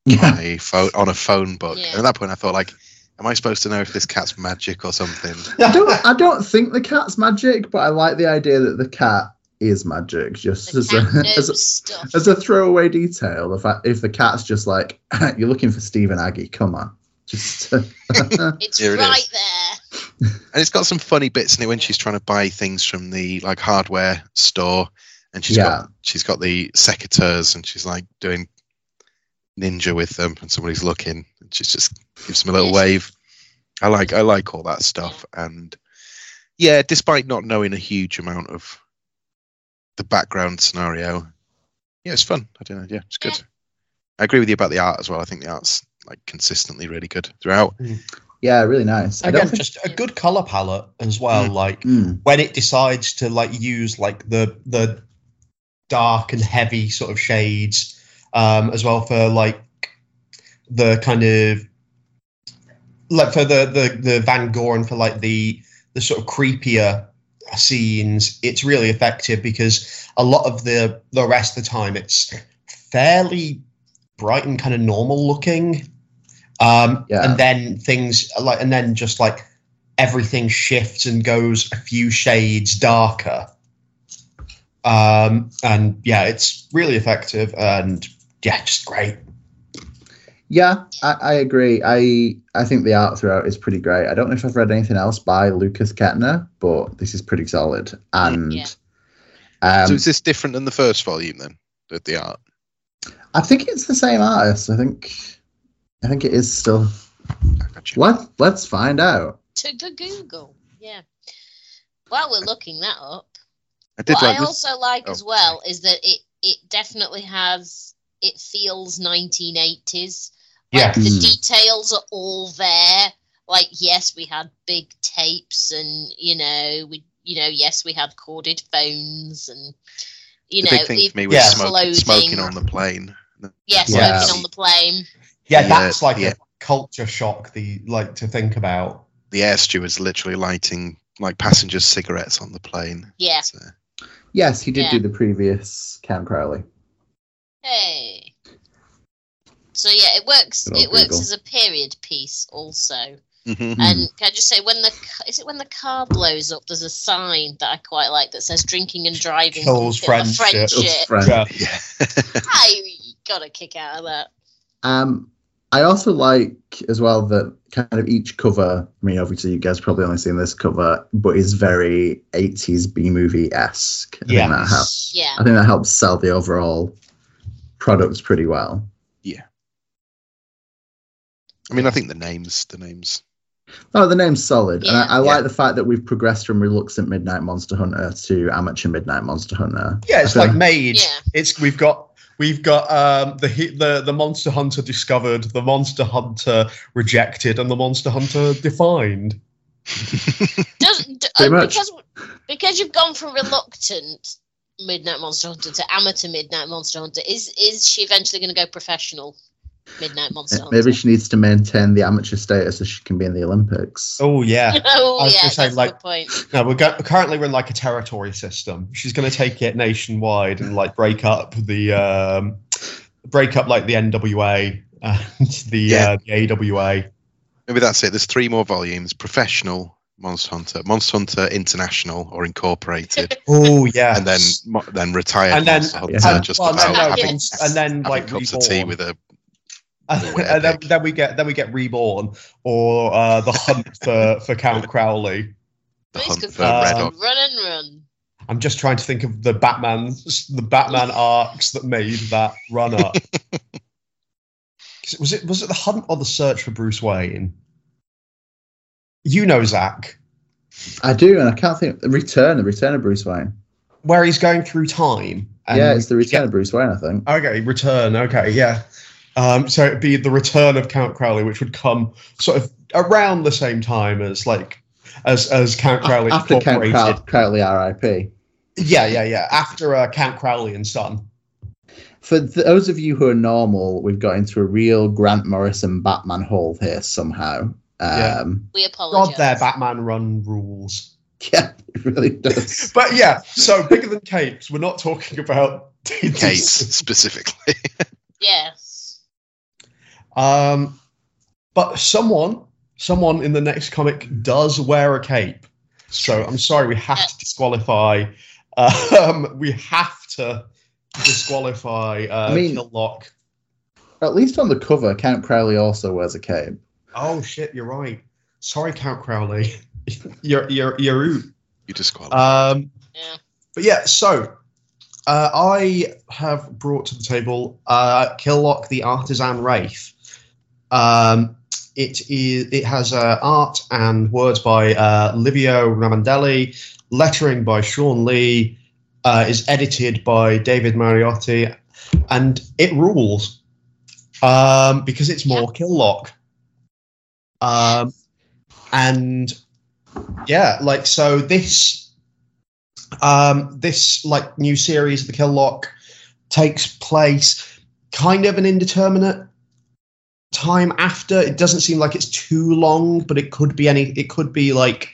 Speaker 1: Yeah,
Speaker 2: on a phone on a phone book.
Speaker 3: Yeah.
Speaker 2: And at that point, I thought, like, am I supposed to know if this cat's magic or something? [laughs]
Speaker 1: I don't I don't think the cat's magic, but I like the idea that the cat is magic, just
Speaker 3: the
Speaker 1: as a, [laughs] as a as a throwaway detail. The fact if the cat's just like [laughs] you're looking for Stephen Aggie, come on, just
Speaker 3: it's
Speaker 2: Here
Speaker 3: right
Speaker 2: is.
Speaker 3: there.
Speaker 2: And it's got some funny bits in it when she's trying to buy things from the like hardware store, and she's
Speaker 1: Yeah.
Speaker 2: got she's got the secateurs, and she's like doing ninja with them, and somebody's looking, and she just gives them a little wave. I like I like all that stuff, and yeah, despite not knowing a huge amount of the background scenario, yeah, it's fun. I don't know. Yeah, it's good.
Speaker 3: Yeah.
Speaker 2: I agree with you about the art as well. I think the art's like consistently really good throughout.
Speaker 1: Yeah, really nice. I don't
Speaker 4: Again,
Speaker 1: think.
Speaker 4: just a good color palette as well.
Speaker 2: Mm.
Speaker 4: Like
Speaker 1: Mm,
Speaker 4: when it decides to like use like the the dark and heavy sort of shades, um, as well for like the kind of like for the the the Van Gogh and for like the the sort of creepier scenes, it's really effective because a lot of the the rest of the time it's fairly bright and kind of normal looking. Um,
Speaker 1: Yeah.
Speaker 4: and then things like, and then just like everything shifts and goes a few shades darker. Um, and yeah, it's really effective and yeah, just great.
Speaker 1: yeah, I, I agree. I I think the art throughout is pretty great. I don't know if I've read anything else by Lukas Ketner, but this is pretty solid. And
Speaker 3: Yeah.
Speaker 1: um,
Speaker 2: so is this different than the first volume then? The, the art.
Speaker 1: I think it's the same artist. I think I think it is still.
Speaker 2: I.
Speaker 1: Let Let's find out.
Speaker 3: To the Google. Yeah. While we're looking that up,
Speaker 2: I did
Speaker 3: what
Speaker 2: like
Speaker 3: I
Speaker 2: this.
Speaker 3: also like
Speaker 2: Oh,
Speaker 3: as well is that it it definitely has it feels 1980s. Like
Speaker 4: Yeah.
Speaker 3: the
Speaker 1: Mm.
Speaker 3: details are all there. Like yes, we had big tapes, and you know we you know yes we had corded phones, and you
Speaker 2: the
Speaker 3: know
Speaker 2: big thing
Speaker 3: we-
Speaker 2: for me was
Speaker 4: Yeah.
Speaker 2: smoke,
Speaker 3: Clothing.
Speaker 2: smoking on the plane.
Speaker 3: yeah
Speaker 1: Yeah.
Speaker 3: smoking on the plane.
Speaker 4: Yeah,
Speaker 2: Yeah,
Speaker 4: that's like
Speaker 2: yeah.
Speaker 4: a culture shock. The like to think about.
Speaker 2: The air stewards literally lighting like passengers' cigarettes on the plane.
Speaker 3: Yeah.
Speaker 2: It's, uh,
Speaker 1: Yes, he did
Speaker 3: Yeah.
Speaker 1: do the previous Count Crowley.
Speaker 3: Hey. So yeah, it works.
Speaker 1: Good old
Speaker 3: It works as a period piece also.
Speaker 2: mhm.
Speaker 3: And can I just say, when the is it when the car blows up, there's a sign that I quite like that says "drinking and driving
Speaker 4: Kills
Speaker 3: can
Speaker 4: friendship."
Speaker 1: Kills
Speaker 3: friendship."
Speaker 1: friend.
Speaker 4: Yeah.
Speaker 2: Yeah.
Speaker 3: I got a kick out of that.
Speaker 1: Um, I also like as well that kind of each cover. I mean, obviously, you guys probably only seen this cover, but is very 80s B movie esque. I think that helps.
Speaker 4: Yeah.
Speaker 3: Yeah,
Speaker 1: I think that helps sell the overall product pretty well. Yeah.
Speaker 2: I mean, I think the names, the names.
Speaker 1: Oh, the name's solid, and
Speaker 3: Yeah.
Speaker 1: I, I
Speaker 4: Yeah.
Speaker 1: like the fact that we've progressed from reluctant Midnight Monster Hunter to amateur Midnight Monster Hunter.
Speaker 4: Yeah, it's like made.
Speaker 3: Yeah.
Speaker 4: It's we've got we've got um, the hi- the the monster hunter discovered, the monster hunter rejected, and the monster hunter defined.
Speaker 3: Does, d-
Speaker 1: Pretty
Speaker 3: uh,
Speaker 1: much.
Speaker 3: because because you've gone from reluctant Midnight Monster Hunter to amateur Midnight Monster Hunter. Is is she eventually going to go professional Midnight Monster Hunter?
Speaker 1: Maybe she needs to maintain the amateur status so she can be in the Olympics.
Speaker 4: Oh yeah. [laughs]
Speaker 3: oh
Speaker 4: I was
Speaker 3: yeah,
Speaker 4: gonna say,
Speaker 3: that's
Speaker 4: like-
Speaker 3: a good point.
Speaker 4: No, we're go- currently we're in like a territory system. She's going to take it nationwide and like break up the um, break up like the NWA and the
Speaker 2: Yeah.
Speaker 4: uh, the AWA.
Speaker 2: Maybe that's it. There's three more volumes: professional Monster Hunter, Monster Hunter International or Incorporated, [laughs]
Speaker 4: Oh yeah.
Speaker 2: and then then retired
Speaker 4: And then-
Speaker 2: Monster Hunter.
Speaker 1: Yeah.
Speaker 2: just
Speaker 4: well,
Speaker 2: about
Speaker 4: no, no,
Speaker 2: having,
Speaker 4: and, and then like
Speaker 2: cups of tea
Speaker 4: reborn.
Speaker 2: with a [laughs]
Speaker 4: and, then, then we get then we get reborn or uh, the hunt for for Count [laughs] Crowley.
Speaker 2: the
Speaker 3: Please
Speaker 2: hunt for
Speaker 4: Uh,
Speaker 2: Red
Speaker 3: run and run.
Speaker 4: I'm just trying to think of the Batman the Batman arcs that made that run up. Was it was it the hunt or the search for Bruce Wayne? You know, Zach,
Speaker 1: I do, and I can't think. Return, the return of Bruce Wayne.
Speaker 4: where he's going through time. and
Speaker 1: yeah, it's the return
Speaker 4: get-
Speaker 1: of Bruce Wayne, I think.
Speaker 4: Okay, return. Okay, yeah. Um, so it'd be the return of Count Crowley, which would come sort of around the same time as like as as Count Crowley
Speaker 1: After Count Crow- Crowley RIP.
Speaker 4: Yeah, yeah, yeah. After uh, Count Crowley and Son.
Speaker 1: For those of you who are normal, we've got into a real Grant Morrison Batman hole here somehow.
Speaker 4: Yeah.
Speaker 1: Um,
Speaker 3: We apologize.
Speaker 4: God, their Batman run rules. [laughs]
Speaker 1: yeah, it really does. [laughs]
Speaker 4: But yeah, so bigger than capes. We're not talking about [laughs]
Speaker 2: Kate specifically.
Speaker 3: Yes.
Speaker 4: Um, but someone, someone in the next comic does wear a cape. So I'm sorry, we have to disqualify. Um, we have to disqualify uh,
Speaker 1: I mean-
Speaker 4: Killlock.
Speaker 1: At least on the cover, Count Crowley also wears a cape.
Speaker 4: Oh shit, you're right. Sorry, Count Crowley. [laughs] you're you're you're rude.
Speaker 2: you disqualify.
Speaker 4: Um,
Speaker 3: Yeah.
Speaker 4: but yeah, so uh, I have brought to the table uh, Killlock the Artisan Wraith. Um, it is it has uh, art and words by uh, Livio Ramondelli, lettering by Sean Lee, uh, is edited by David Mariotte, and it rules um, because it's more kill lock. Um, and yeah, like so this um, this like new series, of the Kill Lock, takes place kind of an indeterminate time after. It doesn't seem like it's too long, but it could be any. It could be like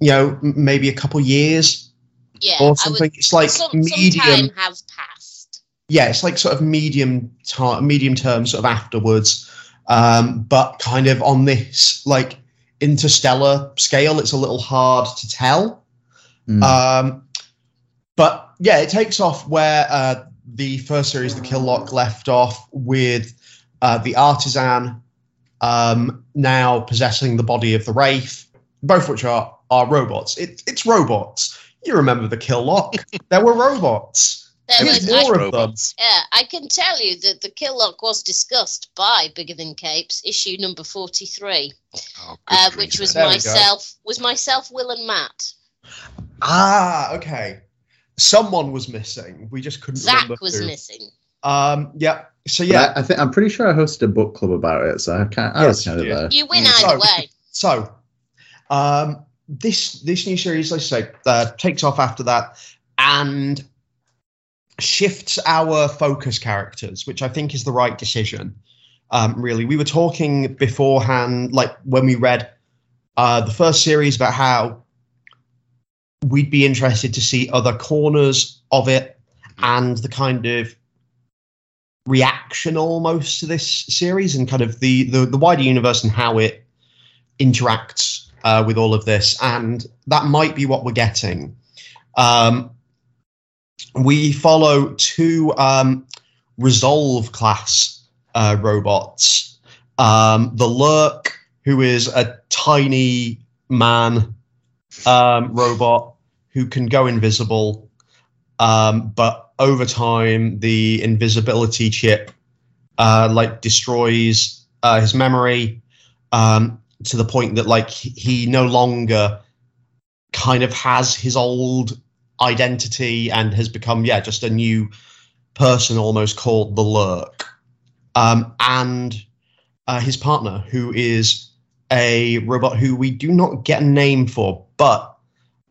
Speaker 4: you know m- maybe a couple years
Speaker 3: Yeah,
Speaker 4: or something.
Speaker 3: would,
Speaker 4: it's like
Speaker 3: some, some
Speaker 4: medium.
Speaker 3: time has passed.
Speaker 4: yeah, it's like sort of medium time, medium term, sort of afterwards. Um, but kind of on this like interstellar scale, it's a little hard to tell.
Speaker 1: Mm.
Speaker 4: Um, but yeah, it takes off where uh, the first series, the Kill Lock, left off with uh, the artisan um, now possessing the body of the wraith, both which are are robots. It, it's robots. You remember the Kill Lock? [laughs] there were robots.
Speaker 3: There
Speaker 4: There
Speaker 3: was,
Speaker 4: was
Speaker 3: I,
Speaker 4: more of them.
Speaker 3: yeah, I can tell you that the kill lock was discussed by Bigger Than Capes, issue number forty-three,
Speaker 2: Oh,
Speaker 3: uh, which was
Speaker 4: There
Speaker 3: myself, was myself, Will, and Matt.
Speaker 4: Ah, okay. Someone was missing. We just couldn't
Speaker 3: Zach
Speaker 4: remember.
Speaker 3: was
Speaker 4: who.
Speaker 3: missing.
Speaker 4: Um, yeah. So yeah.
Speaker 1: I, I think I'm pretty sure I hosted a book club about it, so I can't. I was
Speaker 4: Yes,
Speaker 1: kind of
Speaker 4: you did.
Speaker 1: there.
Speaker 3: You win
Speaker 2: Mm.
Speaker 3: either
Speaker 4: So-
Speaker 3: way.
Speaker 4: So, um, this this new series, let's say, uh, takes off after that and shifts our focus characters, which I think is the right decision. Um, really, we were talking beforehand, like when we read uh, the first series, about how we'd be interested to see other corners of it and the kind of reaction almost to this series and kind of the the, the wider universe and how it interacts uh, with all of this, and that might be what we're getting. Um, we follow two um, Resolve class uh, robots. Um, the Lurk, who is a tiny man um, robot who can go invisible, um, but over time the invisibility chip uh, like destroys uh, his memory. Um, to the point that like he- he no longer kind of has his old identity and has become yeah just a new person almost called the lurk. Um, and uh, his partner who is a robot who we do not get a name for but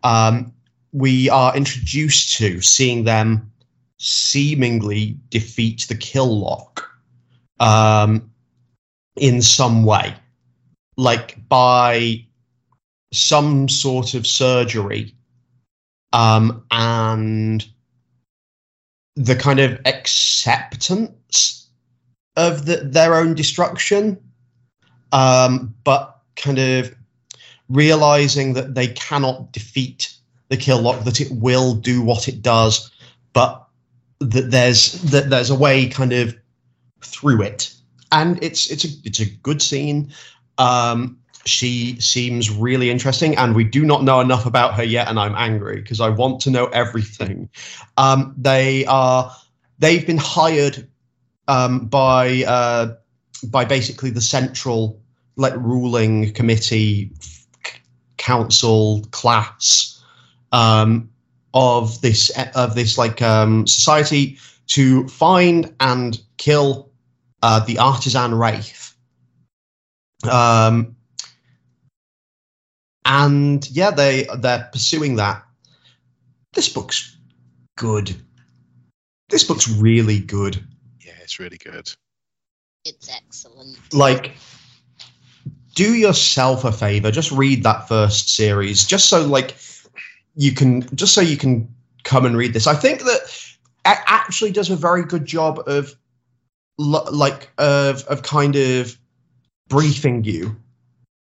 Speaker 4: um, we are introduced to seeing them seemingly defeat the kill lock um, in some way. Like by some sort of surgery um, and the kind of acceptance of the, their own destruction um, but kind of realizing that they cannot defeat the kill lock that it will do what it does but that there's that there's a way kind of through it. And it's it's a it's a good scene. Um, she seems really interesting, and we do not know enough about her yet, and I'm angry because I want to know everything. Um, they are they've been hired um, by uh, by basically the central like ruling committee, council class um, of this of this like um, society to find and kill uh, the artisan wraith um, and yeah, they they're pursuing that. This book's good. This book's really good.
Speaker 2: Yeah, it's really good.
Speaker 3: It's excellent.
Speaker 4: Like, do yourself a favor. Just read that first series, just so like you can, just so you can come and read this. I think that it actually does a very good job of, like, of of kind of briefing you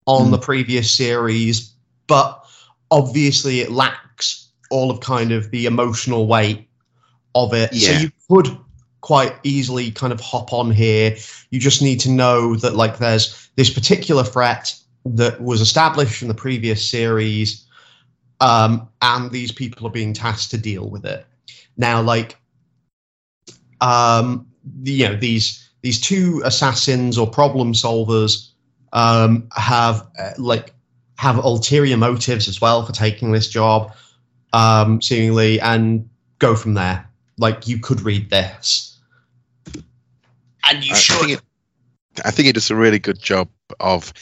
Speaker 4: on
Speaker 1: Mm.
Speaker 4: the previous series, but obviously it lacks all of kind of the emotional weight of it. So you could quite easily kind of hop on here. You just need to know that like there's this particular threat that was established in the previous series, um, and these people are being tasked to deal with it. Now, like, um, you know, these these two assassins or problem solvers um, have uh, like have ulterior motives as well for taking this job, um, seemingly, and go from there. Like you could read this, and you
Speaker 2: I, I
Speaker 4: should.
Speaker 2: think it, I think it does a really good job of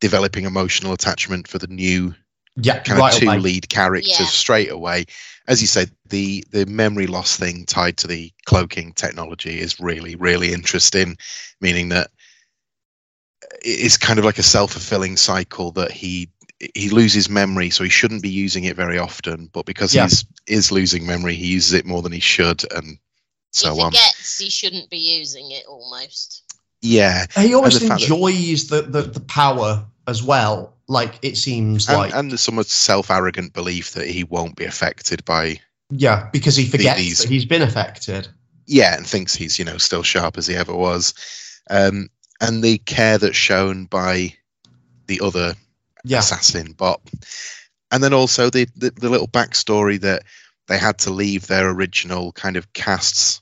Speaker 2: developing emotional attachment for the new
Speaker 4: yeah,
Speaker 2: kind
Speaker 4: right
Speaker 2: of two
Speaker 4: away.
Speaker 2: lead characters
Speaker 3: Yeah.
Speaker 2: straight away. As you said, the the memory loss thing tied to the cloaking technology is really really interesting, meaning that it's kind of like a self fulfilling cycle that he he loses memory, so he shouldn't be using it very often. But because
Speaker 4: Yeah.
Speaker 2: he's is losing memory, he uses it more than he should, and so on.
Speaker 3: he
Speaker 2: on.
Speaker 3: he shouldn't be using it almost.
Speaker 2: Yeah,
Speaker 4: He almost
Speaker 2: the fact that-
Speaker 4: enjoys the, the the power as well. Like it seems
Speaker 2: and,
Speaker 4: like
Speaker 2: and there's some self arrogant belief that he won't be affected by
Speaker 4: yeah, because he forgets
Speaker 2: these-
Speaker 4: that he's been affected.
Speaker 2: yeah, and thinks he's you know still sharp as he ever was, um, and the care that's shown by the other
Speaker 4: Yeah,
Speaker 2: assassin Bop, and then also the, the the little backstory that they had to leave their original kind of casts.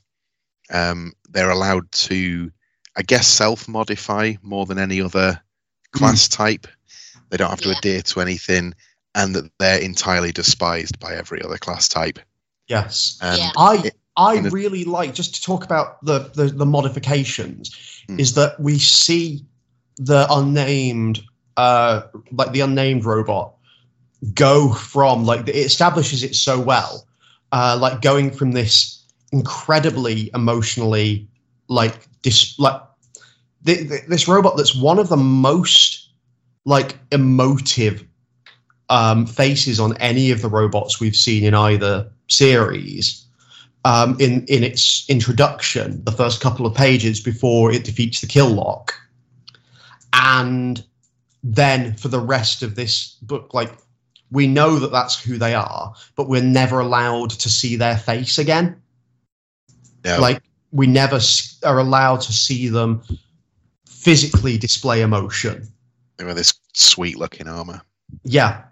Speaker 2: Um, they're allowed to, I guess, self modify more than any other class type. They don't have to
Speaker 3: Yeah.
Speaker 2: adhere to anything, and that they're entirely despised by every other class type.
Speaker 4: yes.
Speaker 2: And
Speaker 3: Yeah.
Speaker 4: I
Speaker 2: it-
Speaker 4: I really like just to talk about the the, the modifications
Speaker 2: Hmm.
Speaker 4: is that we see the unnamed uh like the unnamed robot go from like it establishes it so well uh like going from this incredibly emotionally like dis like th- th- this robot that's one of the most like emotive um faces on any of the robots we've seen in either series um, in in its introduction, the first couple of pages before it defeats the kill lock, and then for the rest of this book, like we know that that's who they are, but we're never allowed to see their face again.
Speaker 2: no,
Speaker 4: Like we never are allowed to see them physically display emotion.
Speaker 2: they wear this sweet looking armor.
Speaker 4: Yeah.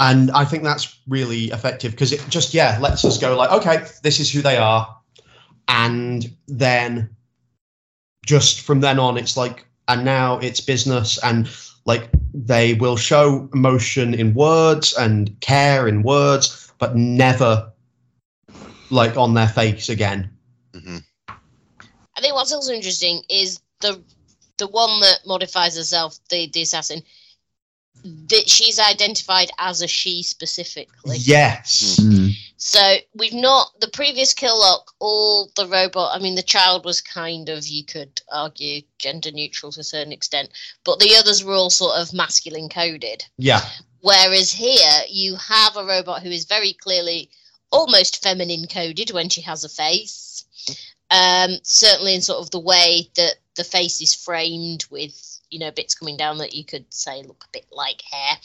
Speaker 4: And I think that's really effective because it just, yeah, lets us go like, okay, this is who they are. And then just from then on, it's like, and now it's business. And like they will show emotion in words and care in words, but never like on their face again.
Speaker 2: hmm
Speaker 3: I think what's also interesting is the the one that modifies herself, the the assassin, that she's identified as a she specifically.
Speaker 4: Yes.
Speaker 1: Mm.
Speaker 3: So we've not the previous kill lock, all the robot. I mean, the child was kind of you could argue gender neutral to a certain extent, but the others were all sort of masculine coded.
Speaker 4: Yeah.
Speaker 3: Whereas here you have a robot who is very clearly almost feminine coded when she has a face. Um, certainly in sort of the way that the face is framed with you know bits coming down that you could say look a bit like hair,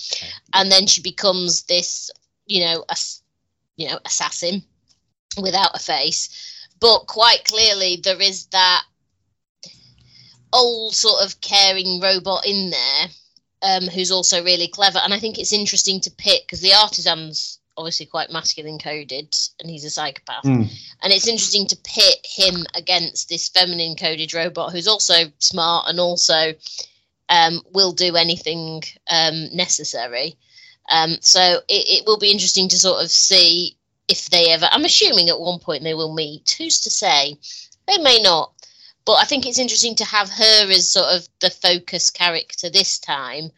Speaker 3: and then she becomes this you know ass- you know assassin without a face. But quite clearly there is that old sort of caring robot in there um, who's also really clever. And I think it's interesting to pick because the artisan's obviously quite masculine coded and he's a psychopath.
Speaker 4: Mm.
Speaker 3: And it's interesting to pit him against this feminine coded robot who's also smart and also um, will do anything um, necessary. Um, so it, it will be interesting to sort of see if they ever, I'm assuming at one point they will meet. Who's to say? They may not. But I think it's interesting to have her as sort of the focus character this time,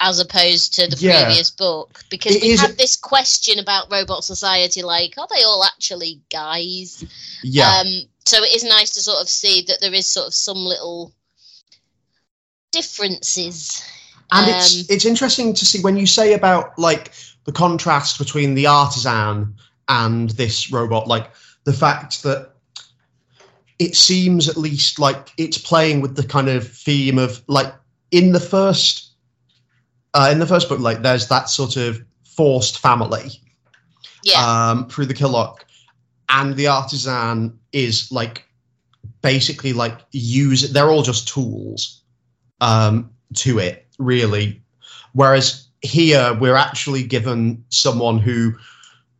Speaker 3: as opposed to the
Speaker 4: Yeah.
Speaker 3: previous book, because
Speaker 4: It
Speaker 3: we
Speaker 4: is-
Speaker 3: had this question about robot society, like, are they all actually guys?
Speaker 4: Yeah.
Speaker 3: Um, so it is nice to sort of see that there is sort of some little differences.
Speaker 4: And
Speaker 3: Um,
Speaker 4: it's it's interesting to see when you say about like the contrast between the artisan and this robot, like the fact that it seems at least like it's playing with the kind of theme of like in the first uh, in the first book, like there's that sort of forced family
Speaker 3: yeah,
Speaker 4: um, through the Killock, and the artisan is like basically like use. They're all just tools um, to it, really. Whereas here, we're actually given someone who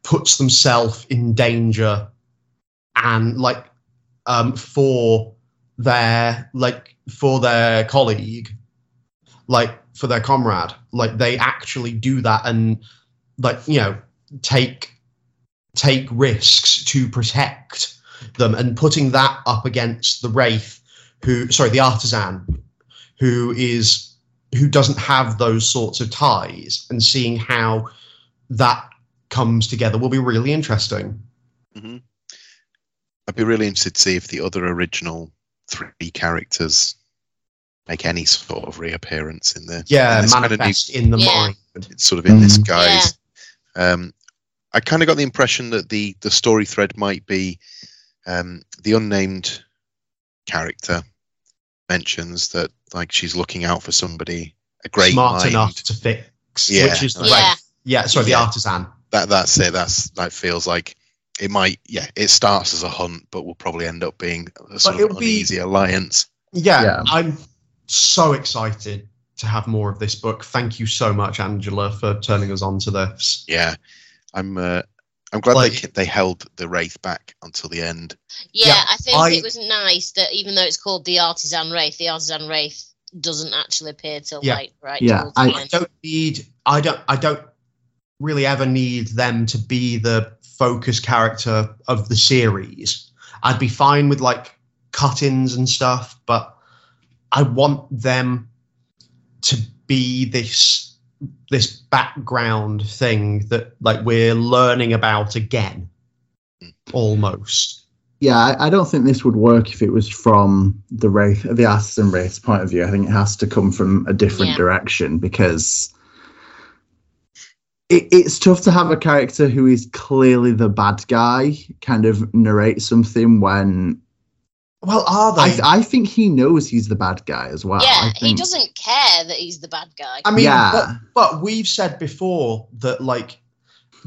Speaker 4: puts themselves in danger and like um, for their like for their colleague like for their comrade. Like they actually do that and like you know take take risks to protect them and putting that up against the wraith who sorry the artisan who is who doesn't have those sorts of ties and seeing how that comes together will be really interesting
Speaker 2: hmm I'd be really interested to see if the other original three characters make any sort of reappearance in the
Speaker 4: yeah
Speaker 2: in this kind of new
Speaker 4: in the
Speaker 3: Yeah.
Speaker 4: mind
Speaker 2: it's sort of in this
Speaker 1: Mm.
Speaker 2: guise. Um, I kind of got the impression that the the story thread might be um, the unnamed character mentions that like she's looking out for somebody, a great
Speaker 4: smart
Speaker 2: mind.
Speaker 4: enough to fix
Speaker 2: Yeah.
Speaker 4: which is the
Speaker 3: Yeah.
Speaker 4: wraith yeah sorry the
Speaker 2: Yeah.
Speaker 4: artisan
Speaker 2: That that's it. That's that feels like it might. Yeah, it starts as a hunt, but will probably end up being a sort
Speaker 4: But
Speaker 2: of
Speaker 4: it'll be-
Speaker 2: uneasy alliance.
Speaker 4: Yeah,
Speaker 1: Yeah.
Speaker 4: I'm so excited to have more of this book. Thank you so much, Angela, for turning us on to this.
Speaker 2: Yeah, I'm. Uh, I'm glad
Speaker 4: Like-
Speaker 2: they they held the wraith back until the end.
Speaker 3: Yeah,
Speaker 4: Yeah,
Speaker 3: I think
Speaker 4: I-
Speaker 3: it was nice that even though it's called the Artisan Wraith, the Artisan Wraith doesn't actually appear till
Speaker 4: Yeah.
Speaker 3: late, right?
Speaker 1: Yeah,
Speaker 3: towards the
Speaker 1: I-
Speaker 4: I don't need. I don't. I don't really ever need them to be the focus character of the series. I'd be fine with like cut-ins and stuff, but I want them to be this this background thing that like we're learning about again, almost.
Speaker 1: Yeah, I, I don't think this would work if it was from the race the artisan race point of view. I think it has to come from a different
Speaker 3: Yeah.
Speaker 1: direction because it, it's tough to have a character who is clearly the bad guy kind of narrate something when
Speaker 4: Well, are they?
Speaker 1: I, I think he knows he's the bad guy as well.
Speaker 3: yeah,
Speaker 1: I
Speaker 3: he doesn't care that he's the bad guy.
Speaker 4: I mean,
Speaker 1: Yeah.
Speaker 4: but, but we've said before that like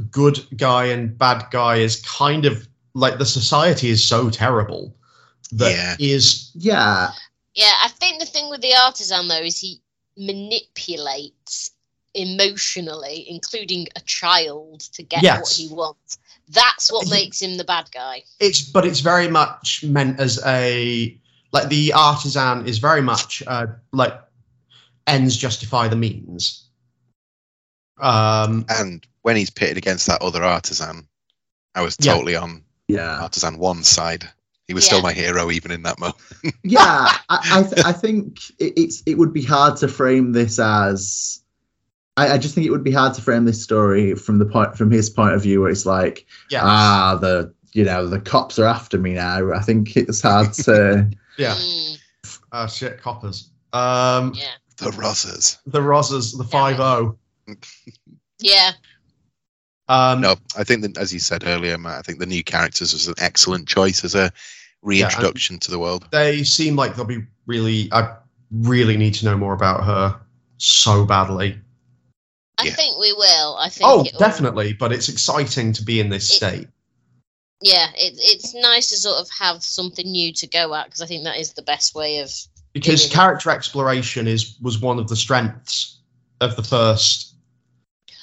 Speaker 4: good guy and bad guy is kind of like the society is so terrible that
Speaker 2: Yeah.
Speaker 4: is
Speaker 1: Yeah,
Speaker 3: Yeah, I think the thing with the artisan though is he manipulates emotionally, including a child, to get what he wants. That's what
Speaker 4: He- [laughs]
Speaker 3: makes him the bad guy.
Speaker 4: it's but it's very much meant as a like the artisan is very much uh, like ends justify the means. Um,
Speaker 2: And when he's pitted against that other artisan, I was
Speaker 4: Yeah.
Speaker 2: totally on
Speaker 1: yeah.
Speaker 2: artisan one side. He was
Speaker 3: Yeah.
Speaker 2: still my hero even in that moment.
Speaker 1: yeah, [laughs] I I, th- I think it, it's it would be hard to frame this as. I, I just think it would be hard to frame this story from the point from his point of view, where it's like,
Speaker 4: yeah,
Speaker 1: ah, the you know the cops are after me now. I think it's hard [laughs] to.
Speaker 4: yeah. Uh, shit, coppers. Um,
Speaker 3: yeah.
Speaker 2: The Rozzers.
Speaker 4: the Rozzers, the five oh. zero. [laughs]
Speaker 3: Yeah.
Speaker 4: Um,
Speaker 2: No, I think that as you said earlier, Matt, I think the new characters was an excellent choice as a reintroduction to the world.
Speaker 4: they seem like they'll be really. I really need to know more about her so badly.
Speaker 3: I
Speaker 2: Yeah.
Speaker 3: think we will. I think
Speaker 4: Oh,
Speaker 3: it will-
Speaker 4: definitely. But it's exciting to be in this
Speaker 3: It-
Speaker 4: state.
Speaker 3: Yeah, it, it's nice to sort of have something new to go at because I think that is the best way of.
Speaker 4: because
Speaker 3: Yeah.
Speaker 4: character exploration is was one of the strengths of the first.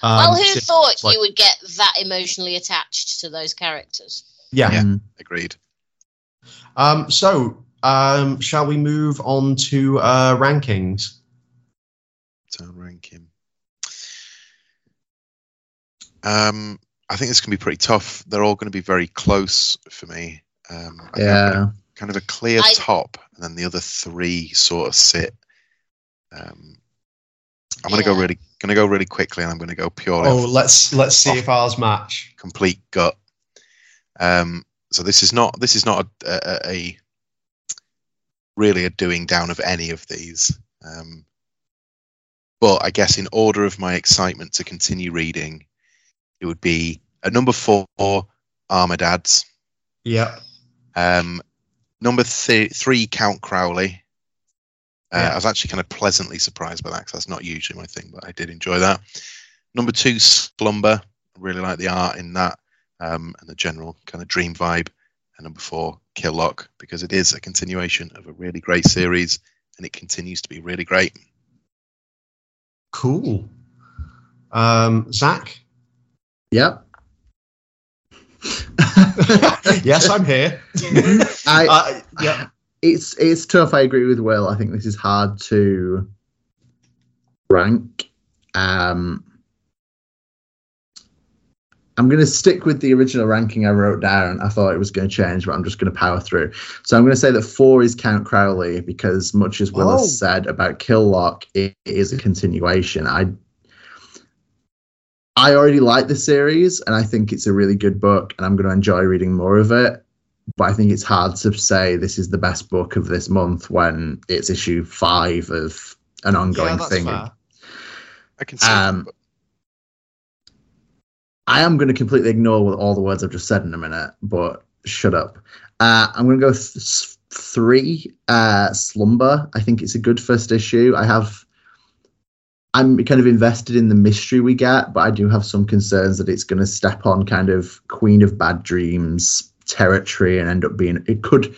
Speaker 4: Um,
Speaker 3: well, who
Speaker 4: se-
Speaker 3: thought
Speaker 4: like-
Speaker 3: you would get that emotionally attached to those characters?
Speaker 4: Yeah.
Speaker 2: Yeah. Agreed.
Speaker 4: Um, so, um, shall we move on to uh, rankings?
Speaker 2: Town ranking. Um, I think this can be pretty tough. They're all going to be very close for me. Um, I think
Speaker 1: Yeah,
Speaker 2: kind of a clear
Speaker 3: I-
Speaker 2: top, and then the other three sort of sit. Um, I'm going to go really, going to go really quickly, and I'm going to go purely
Speaker 4: Oh,
Speaker 2: off
Speaker 4: let's let's see
Speaker 2: off-
Speaker 4: if ours match.
Speaker 2: complete gut. Um, so this is not this is not a, a, a really a doing down of any of these. Um, but I guess in order of my excitement to continue reading, it would be at number four, Armored Ads.
Speaker 4: Yep.
Speaker 2: Um, number th- three, Count Crowley. Uh,
Speaker 4: Yeah.
Speaker 2: I was actually kind of pleasantly surprised by that because that's not usually my thing, but I did enjoy that. Number two, Slumber. I really like the art in that um, and the general kind of dream vibe. And number four, Kill Lock, because it is a continuation of a really great series and it continues to be really great.
Speaker 4: Cool. Um, Zach.
Speaker 1: Yep. [laughs]
Speaker 4: yes, I'm here. [laughs]
Speaker 1: I,
Speaker 4: Uh, yeah.
Speaker 1: it's it's tough. I agree with Will. I think this is hard to rank. Um, I'm going to stick with the original ranking I wrote down. I thought it was going to change, but I'm just going to power through. So I'm going to say that four is Count Crowley because, much as Will
Speaker 4: Oh.
Speaker 1: said about kill Killlock, it is a continuation. I I already like the series, and I think it's a really good book, and I'm going to enjoy reading more of it. But I think it's hard to say this is the best book of this month when it's issue five of an ongoing
Speaker 4: yeah, that's
Speaker 1: thing.
Speaker 4: fair.
Speaker 2: I can see.
Speaker 1: Um, I am going to completely ignore what- all the words I've just said in a minute, but shut up. Uh, I'm going to go th- three. Uh, Slumber. I think it's a good first issue. I have. I'm kind of invested in the mystery we get, but I do have some concerns that it's going to step on kind of Queen of Bad Dreams territory and end up being. It could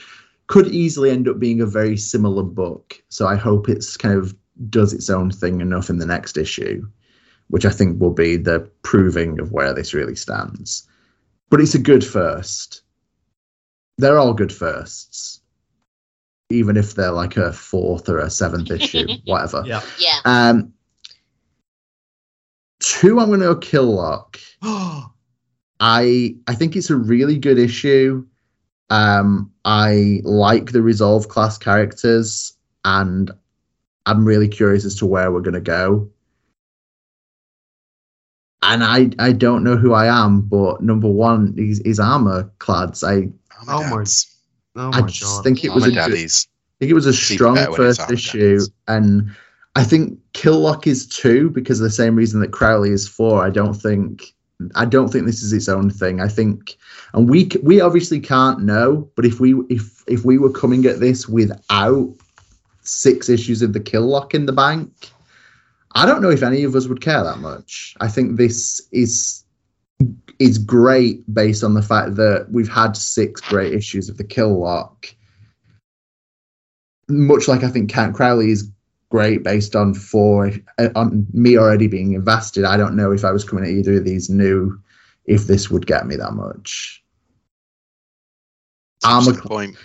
Speaker 1: could easily end up being a very similar book. So I hope it's kind of does its own thing enough in the next issue which I think will be the proving of where this really stands. But it's a good first. They're all good firsts, even if they're like a fourth or a seventh issue, [laughs] whatever.
Speaker 4: Yeah.
Speaker 3: Yeah.
Speaker 1: Um, two, I'm going to go Killlock. [gasps] I I think it's a really good issue. Um, I like the resolve class characters, and I'm really curious as to where we're going to go. And I I don't know who I am, but number one is, is armor clads. I
Speaker 4: Oh my
Speaker 2: Dad's.
Speaker 4: oh
Speaker 1: I just
Speaker 4: god.
Speaker 1: think it was
Speaker 2: Armor
Speaker 1: a good,
Speaker 2: Daddies.
Speaker 1: I think it was a strong
Speaker 2: better when it's
Speaker 1: first issue,
Speaker 2: Daddies.
Speaker 1: and I think Killlock is two because of the same reason that Crowley is four. I don't think I don't think this is its own thing. I think, and we we obviously can't know, but if we if if we were coming at this without six issues of the Killlock in the bank, I don't know if any of us would care that much. I think this is is great based on the fact that we've had six great issues of the Killlock much like I think Count Crowley is great based on four uh, on me already being invested. I don't know if I was coming at either of these new if this would get me that much.
Speaker 2: That's
Speaker 1: Armor
Speaker 2: point.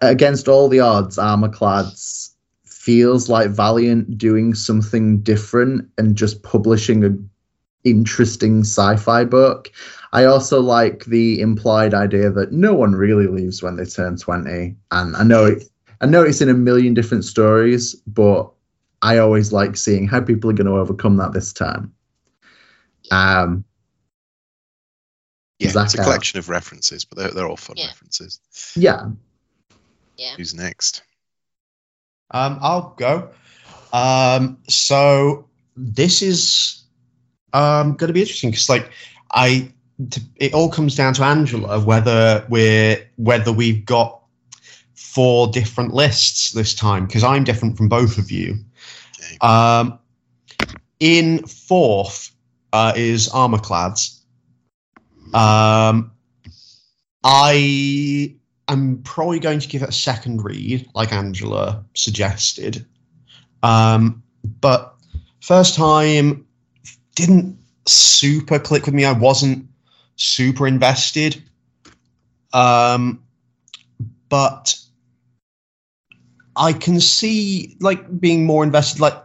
Speaker 1: against all the odds, Armorclads feels like Valiant doing something different and just publishing an interesting sci-fi book. I also like the implied idea that no one really leaves when they turn 20. And I know it I know it's in a million different stories, but I always like seeing how people are going to overcome that this time. Um
Speaker 2: Yeah,
Speaker 1: Zach
Speaker 2: it's a
Speaker 1: out.
Speaker 2: collection of references, but they're, they're all fun
Speaker 3: Yeah.
Speaker 2: references.
Speaker 1: yeah.
Speaker 3: Yeah.
Speaker 2: Who's next?
Speaker 4: Um, I'll go. Um, so this is um going to be interesting because, like, I t- it all comes down to Angela whether we're whether we've got four different lists this time because I'm different from both of you.
Speaker 2: Okay.
Speaker 4: Um, in fourth uh, is Armorclads. Um, I am probably going to give it a second read, like Angela suggested. Um, but first time didn't super click with me. I wasn't super invested. Um, but I can see like being more invested. Like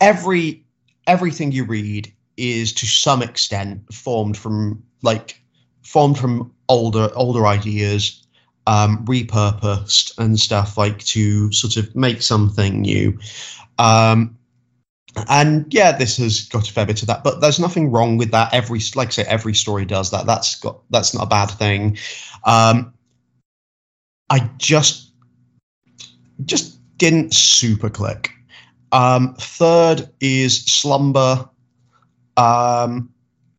Speaker 4: every everything you read is to some extent formed from like formed from older older ideas um, repurposed and stuff like to sort of make something new. Um, and yeah this has got a fair bit of that but there's nothing wrong with that. Every like I say every story does that. That's got that's not a bad thing. Um, i just just didn't super click. Um, third is slumber. Um,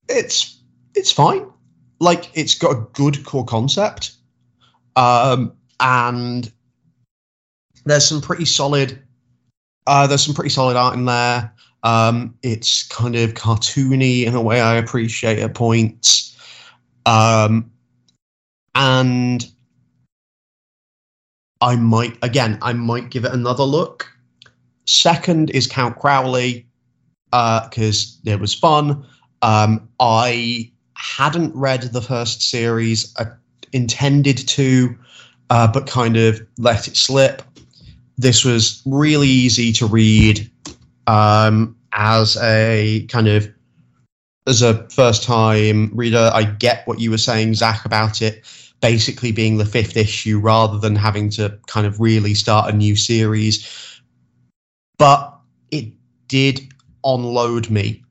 Speaker 4: it's it's fine. Like it's got a good core concept. Um, and there's some pretty solid uh, there's some pretty solid art in there. Um, it's kind of cartoony in a way i appreciate at points. Um, and i might again i might give it another look second is count crowley because it was fun um, i hadn't read the first series. I intended to, uh, but kind of let it slip. This was really easy to read. Um, as a kind of as a first time reader, I get what you were saying, Zach, about it basically being the fifth issue rather than having to kind of really start a new series. But it did unload me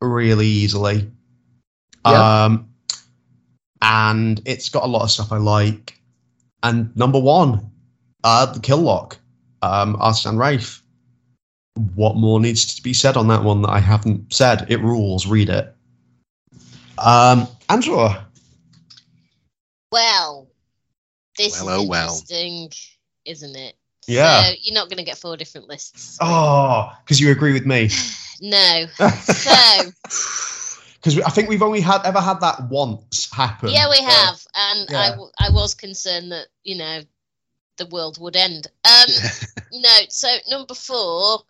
Speaker 4: really easily.
Speaker 1: Yeah.
Speaker 4: Um, and it's got a lot of stuff I like. And number one, uh, the Kill Lock, um, Artisan Wraith. What more needs to be said on that one that I haven't said? It rules. Read it. Um, Angela.
Speaker 3: Well, this
Speaker 2: Well, oh,
Speaker 3: is
Speaker 2: well.
Speaker 3: interesting, isn't it?
Speaker 4: Yeah.
Speaker 3: So you're not going to get four different lists.
Speaker 4: Oh, because you agree with me. [sighs]
Speaker 3: No. So [laughs]
Speaker 4: Because I think we've only had ever had that once happen.
Speaker 3: yeah, we have, and I
Speaker 4: yeah.
Speaker 3: w I I was concerned that you know the world would end. Um, [laughs] no. So number four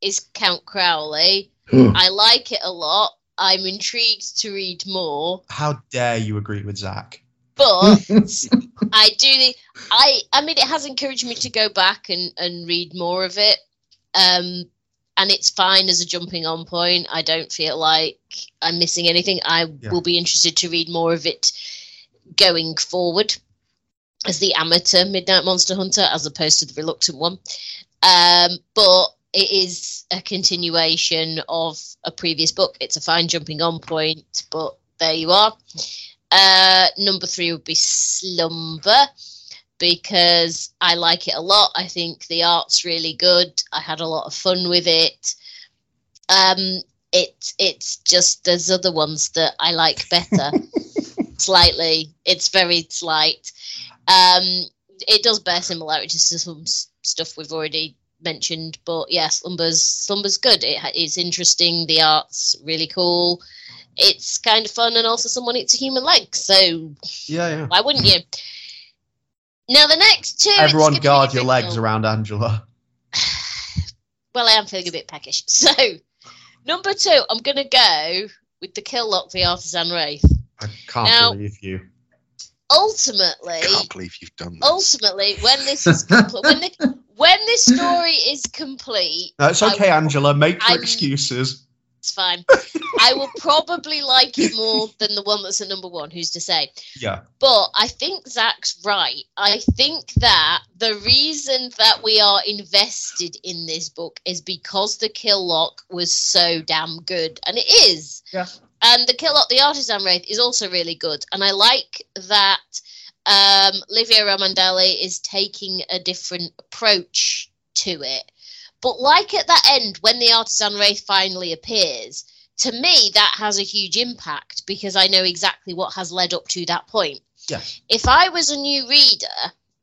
Speaker 3: is Count Crowley. [gasps] I like it a lot. I'm intrigued to read more,
Speaker 4: how dare you agree with Zach?
Speaker 3: But [laughs] I do. I I mean, it has encouraged me to go back and and read more of it. Um, and it's fine as a jumping on point. I don't feel like I'm missing anything. I
Speaker 4: Yeah.
Speaker 3: will be interested to read more of it going forward as the amateur Midnight Monster Hunter as opposed to the reluctant one. Um, but it is a continuation of a previous book. It's a fine jumping on point, but there you are. Uh, number three would be Slumber because I like it a lot. I think the art's really good. I had a lot of fun with it. Um, it it's just there's other ones that I like better. [laughs] Slightly, it's very slight. Um, it does bear similarities to some s- stuff we've already mentioned, but yeah, Slumber's Slumber's good. It, it's interesting. The art's really cool. It's kind of fun, and also someone eats a human leg. So
Speaker 4: Yeah, yeah.
Speaker 3: why wouldn't you? Now the next two.
Speaker 4: Everyone guard your
Speaker 3: original.
Speaker 4: legs around Angela. [sighs]
Speaker 3: Well, I am feeling a bit peckish. So, number two, I'm going to go with the Kill Lock, the Artisan Wraith.
Speaker 4: I can't
Speaker 3: Now-
Speaker 4: believe you.
Speaker 3: Ultimately, I
Speaker 2: Can't believe you've done this.
Speaker 3: ultimately, when this is compl- when the, when this story is complete,
Speaker 4: No, it's okay,
Speaker 3: I-
Speaker 4: Angela. Make your
Speaker 3: I'm-
Speaker 4: excuses.
Speaker 3: It's fine. I will probably like it more than the one that's at number one. Who's to say?
Speaker 4: Yeah.
Speaker 3: But I think Zach's right. I think that the reason that we are invested in this book is because the Kill Lock was so damn good, and it is.
Speaker 4: Yeah.
Speaker 3: And the Kill Lock, the Artisan Wraith, is also really good, and I like that um, Livio Ramondelli is taking a different approach to it. But like at that end, when the Artisan Wraith finally appears, to me that has a huge impact because I know exactly what has led up to that point.
Speaker 4: Yeah.
Speaker 3: If I was a new reader,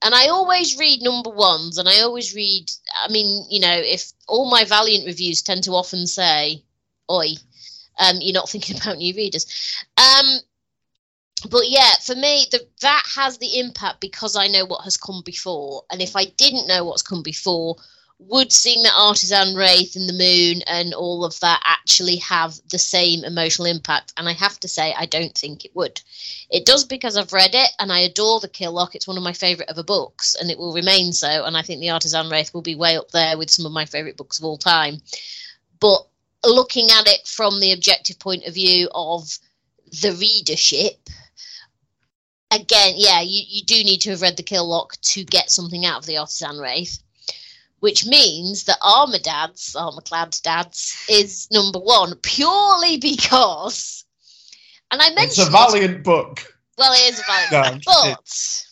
Speaker 3: and I always read number ones, and I always read, I mean, you know, if all my Valiant reviews tend to often say, "Oi," um, you're not [laughs] thinking about new readers. Um, but yeah, for me, the, that has the impact because I know what has come before, and if I didn't know what's come before, would seeing the artisan wraith and the moon and all of that actually have the same emotional impact? And I have to say, I don't think it would. It does because I've read it and I adore the Kill Lock. It's one of my favourite of ever books, and it will remain so. And I think the Artisan Wraith will be way up there with some of my favourite books of all time. But looking at it from the objective point of view of the readership, again, yeah, you, you do need to have read the Kill Lock to get something out of the Artisan Wraith. Which means that Armour Dads, Armourclad Dads, is number one purely because, and I mentioned
Speaker 4: It's a valiant book.
Speaker 3: well, it is a Valiant,
Speaker 4: No,
Speaker 3: book, but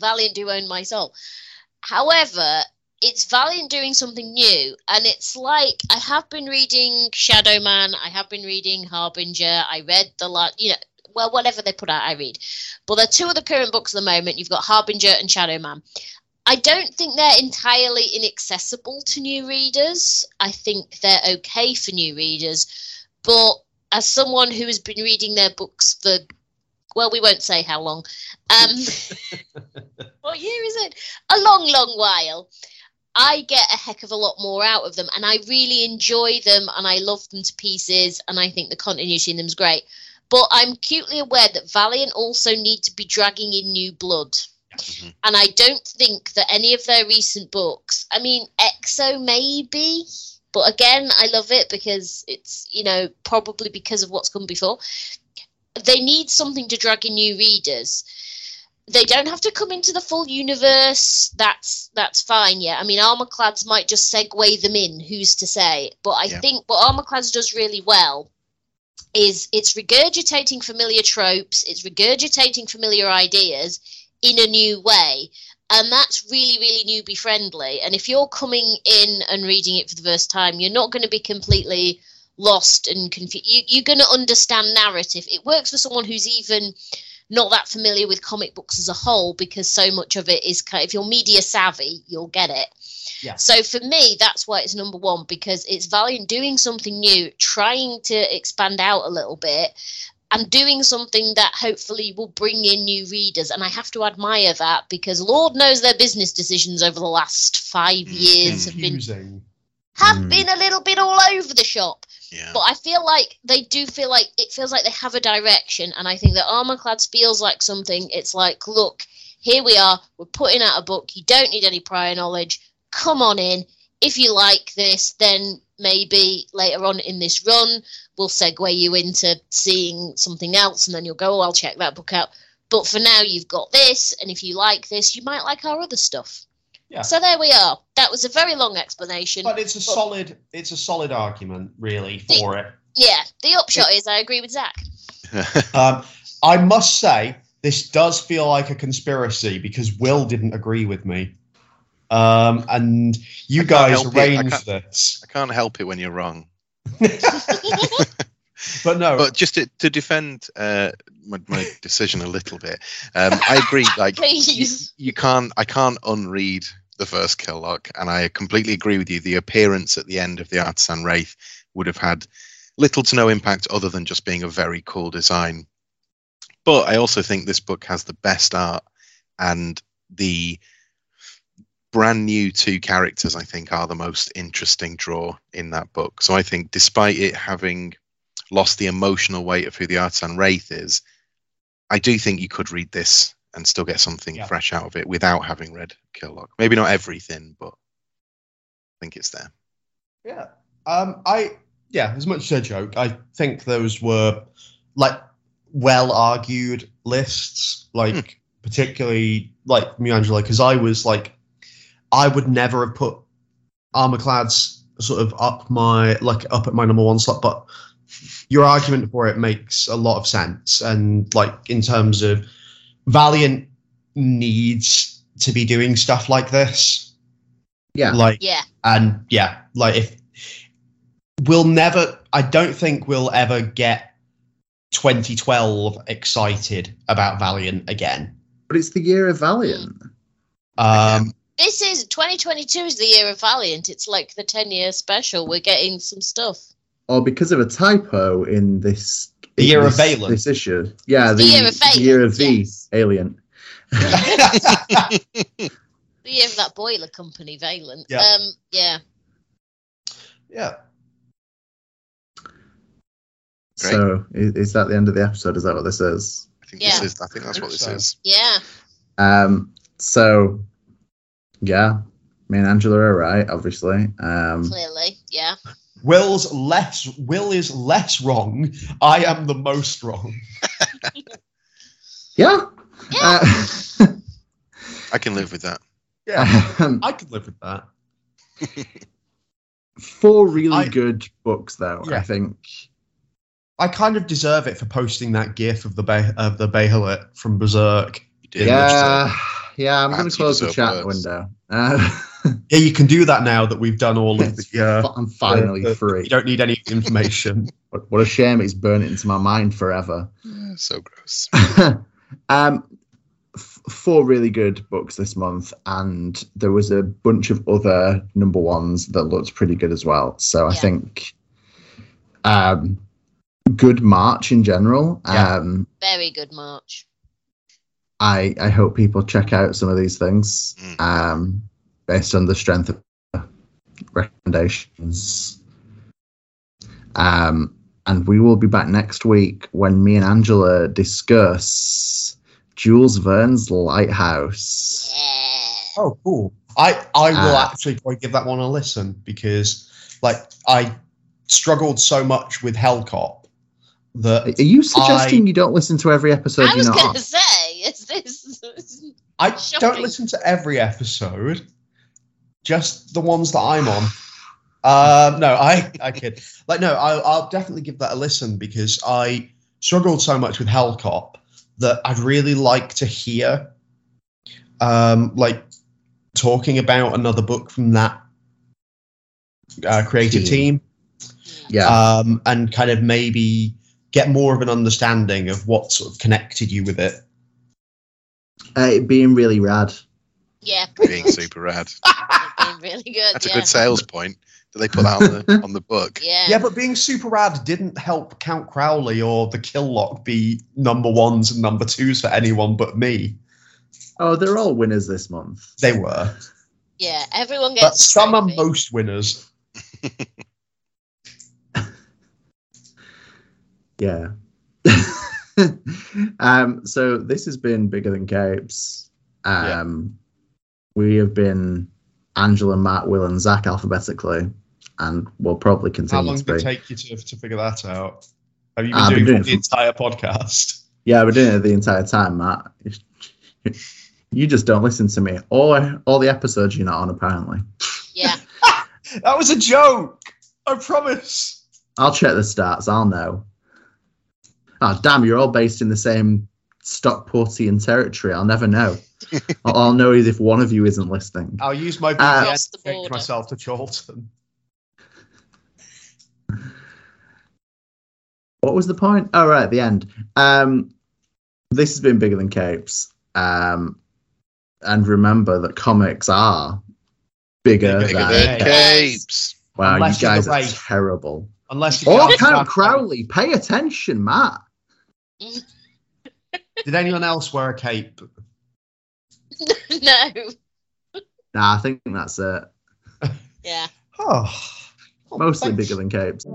Speaker 3: Valiant do own my soul. However, it's Valiant doing something new, and it's like I have been reading Shadow Man, I have been reading Harbinger, I read the lot, you know, well, whatever they put out, I read. But there are two of the current books at the moment. You've got Harbinger and Shadow Man. I don't think they're entirely inaccessible to new readers. I think they're okay for new readers, but as someone who has been reading their books for well, we won't say how long. Um, [laughs] what year is it? A long, long while. I get a heck of a lot more out of them, and I really enjoy them, and I love them to pieces, and I think the continuity in them is great. But I'm acutely aware that Valiant also need to be dragging in new blood.
Speaker 2: Mhm.
Speaker 3: And I don't think that any of their recent books, I mean, X-O maybe, but again, I love it because it's you know probably because of what's come before. They need something to drag in new readers. They don't have to come into the full universe. That's that's fine. Yeah, I mean, Armorclads might just segue them in. Who's to say? But I
Speaker 2: Yeah.
Speaker 3: think what Armorclads does really well is it's regurgitating familiar tropes. It's regurgitating familiar ideas in a new way. And that's really really newbie friendly. And if you're coming in and reading it for the first time you're not going to be completely lost and confused you, you're going to understand narrative. It works for someone who's even not that familiar with comic books as a whole because so much of it is kind if you're media savvy you'll get it.
Speaker 4: Yeah.
Speaker 3: so for me that's why it's number one because it's valiant doing something new trying to expand out a little bit and doing something that hopefully will bring in new readers. And I have to admire that because Lord knows their business decisions over the last five years have been have
Speaker 1: Mm.
Speaker 3: been a little bit all over the shop.
Speaker 2: Yeah.
Speaker 3: But I feel like they do feel like it feels like they have a direction, and I think that Armorclads feels like something. It's like, look, here we are. We're putting out a book. You don't need any prior knowledge. Come on in. If you like this, then maybe later on in this run, we'll segue you into seeing something else, and then you'll go, oh, I'll check that book out. But for now, you've got this, and if you like this, you might like our other stuff.
Speaker 4: Yeah.
Speaker 3: So there we are. That was a very long explanation.
Speaker 4: But it's a solid it's a solid argument, really, for it.
Speaker 3: Yeah, the upshot is I agree with Zach. [laughs]
Speaker 4: Um, I must say, this does feel like a conspiracy because Will didn't agree with me. Um, and you guys
Speaker 2: help it.
Speaker 4: Arranged this.
Speaker 2: I can't help it when you're wrong. [laughs]
Speaker 4: But no,
Speaker 2: But just to, to defend uh, my, my decision a little bit, um, I agree. [laughs] Like you, you can't, I can't unread the first kill lock, and I completely agree with you. The appearance at the end of the Artisan Wraith would have had little to no impact other than just being a very cool design. But I also think this book has the best art and the brand new two characters. I think are the most interesting draw in that book. So I think, despite it having lost the emotional weight of who the Artisan Wraith is, I do think you could read this and still get something
Speaker 4: Yeah.
Speaker 2: fresh out of it without having read Killlock. Maybe not everything, but I think it's there.
Speaker 4: Yeah. Um, I yeah, as much as a joke, I think those were like well argued lists, like particularly like me, Angela, because I was like, I would never have put Armorclads sort of up my like up at my number one slot, but your argument for it makes a lot of sense, and like in terms of Valiant needs to be doing stuff like this,
Speaker 1: Yeah.
Speaker 4: like
Speaker 3: Yeah.
Speaker 4: and yeah, like if we'll never, I don't think we'll ever get 2012 excited about Valiant again.
Speaker 1: But it's the year of Valiant.
Speaker 4: Um,
Speaker 3: This is 2022 is the year of Valiant. It's like the 10 year special. We're getting some stuff.
Speaker 1: Or because of a typo in this.
Speaker 4: The year of
Speaker 1: this,
Speaker 4: Valen.
Speaker 1: This issue. Yeah,
Speaker 3: The
Speaker 1: the,
Speaker 3: year of
Speaker 1: the year of V,
Speaker 3: yes.
Speaker 1: Alien.
Speaker 3: The year of that boiler company, Valent.
Speaker 4: Yeah.
Speaker 3: Um, yeah.
Speaker 4: yeah,
Speaker 2: Great.
Speaker 1: So is, is that the end of the episode? Is that what this is?
Speaker 2: I think
Speaker 3: Yeah.
Speaker 2: this is. I think that's
Speaker 4: I
Speaker 2: what this
Speaker 4: so.
Speaker 2: is.
Speaker 3: Yeah.
Speaker 1: Um. So, yeah, me and Angela are right, obviously. Um.
Speaker 3: Clearly. Yeah.
Speaker 4: Will's less. Will is less wrong. I am the most wrong. [laughs]
Speaker 1: Yeah.
Speaker 3: Yeah.
Speaker 1: Uh,
Speaker 2: I can live with that.
Speaker 1: um,
Speaker 4: I could live with that. [laughs]
Speaker 1: four really
Speaker 4: I-
Speaker 1: good books, though.
Speaker 4: Yeah.
Speaker 1: I think.
Speaker 4: I kind of deserve it for posting that GIF of the Bay of the Bahamut from Berserk.
Speaker 1: Yeah. Yeah. I'm going to close the chat
Speaker 2: worse.
Speaker 1: window. Uh, [laughs]
Speaker 4: Yeah, you can do that now that we've done all of the. Uh,
Speaker 1: I'm finally
Speaker 4: the- the-
Speaker 1: free.
Speaker 4: You don't need any information. [laughs] [laughs]
Speaker 1: What, what a shame it's burnt into my mind forever.
Speaker 2: Yeah, so gross.
Speaker 1: um, f- four really good books this month, and there was a bunch of other number ones that looked pretty good as well. So I think um, good March in general.
Speaker 4: Yeah.
Speaker 1: Um,
Speaker 3: Very good March.
Speaker 1: I I hope people check out some of these things
Speaker 2: Mm.
Speaker 1: um, based on the strength of recommendations. Um, and we will be back next week when me and Angela discuss Jules Verne's Lighthouse.
Speaker 4: Oh, cool. I I will
Speaker 1: Uh,
Speaker 4: actually probably give that one a listen because, like I struggled so much with Hellcop that
Speaker 1: Are you suggesting you don't listen to every episode
Speaker 3: I was going to say, is this?
Speaker 4: I don't listen to every episode, just the ones that I'm on. Um, no, I I kid. Like, no, I'll, I'll definitely give that a listen because I struggled so much with Hellcop that I'd really like to hear, um, like talking about another book from that uh, creative
Speaker 1: Team.
Speaker 4: team,
Speaker 1: Yeah.
Speaker 4: um, and kind of maybe get more of an understanding of what sort of connected you with it.
Speaker 1: Uh, it being really rad.
Speaker 3: Yeah,
Speaker 2: Being super rad. [laughs]
Speaker 3: being really good.
Speaker 2: That's
Speaker 3: yeah.
Speaker 2: a good sales point. Do they put that on the [laughs] on the book?
Speaker 3: Yeah.
Speaker 4: Yeah, but being super rad didn't help Count Crowley or the Kill Lock be number ones and number twos for anyone but me.
Speaker 1: Oh, they're all winners this month.
Speaker 4: They were.
Speaker 3: Yeah, everyone gets. a
Speaker 4: some are most winners. [laughs]
Speaker 1: Yeah. Um, so this has been bigger than capes. Um, we have been Angela, Matt, Will, and Zach alphabetically, and we'll probably continue.
Speaker 4: How long
Speaker 1: to
Speaker 4: did it take you to, to figure that out? Have you been
Speaker 1: I've
Speaker 4: doing,
Speaker 1: been
Speaker 4: it
Speaker 1: doing
Speaker 4: for the
Speaker 1: it
Speaker 4: entire podcast?
Speaker 1: Yeah, we're doing it the entire time, Matt. [laughs] You just don't listen to me, or all the episodes you're not on. Apparently,
Speaker 3: Yeah. [laughs]
Speaker 4: That was a joke. I promise.
Speaker 1: I'll check the stats. I'll know. Oh damn! You're all based in the same Stockportian territory. I'll never know. [laughs] all I'll know is if one of you isn't listening.
Speaker 4: I'll use my
Speaker 1: Uh,
Speaker 4: VPN
Speaker 3: Across
Speaker 4: to
Speaker 3: the
Speaker 4: change
Speaker 3: border.
Speaker 4: myself to Charlton.
Speaker 1: What was the point? Oh, right, at the end. Um, this has been bigger than capes. Um, and remember that comics are bigger,
Speaker 4: Bigger
Speaker 1: than.
Speaker 2: Than
Speaker 3: Capes.
Speaker 2: capes.
Speaker 1: Wow,
Speaker 4: Unless
Speaker 1: you guys are terrible.
Speaker 4: Unless you
Speaker 1: Oh,
Speaker 4: count
Speaker 1: Count Crowley, pay attention, Matt.
Speaker 4: Did anyone else wear a cape? [laughs]
Speaker 3: no.
Speaker 1: Nah, I think that's it.
Speaker 3: Yeah. [laughs]
Speaker 4: Oh.
Speaker 1: Mostly
Speaker 4: Thanks.
Speaker 1: bigger than capes.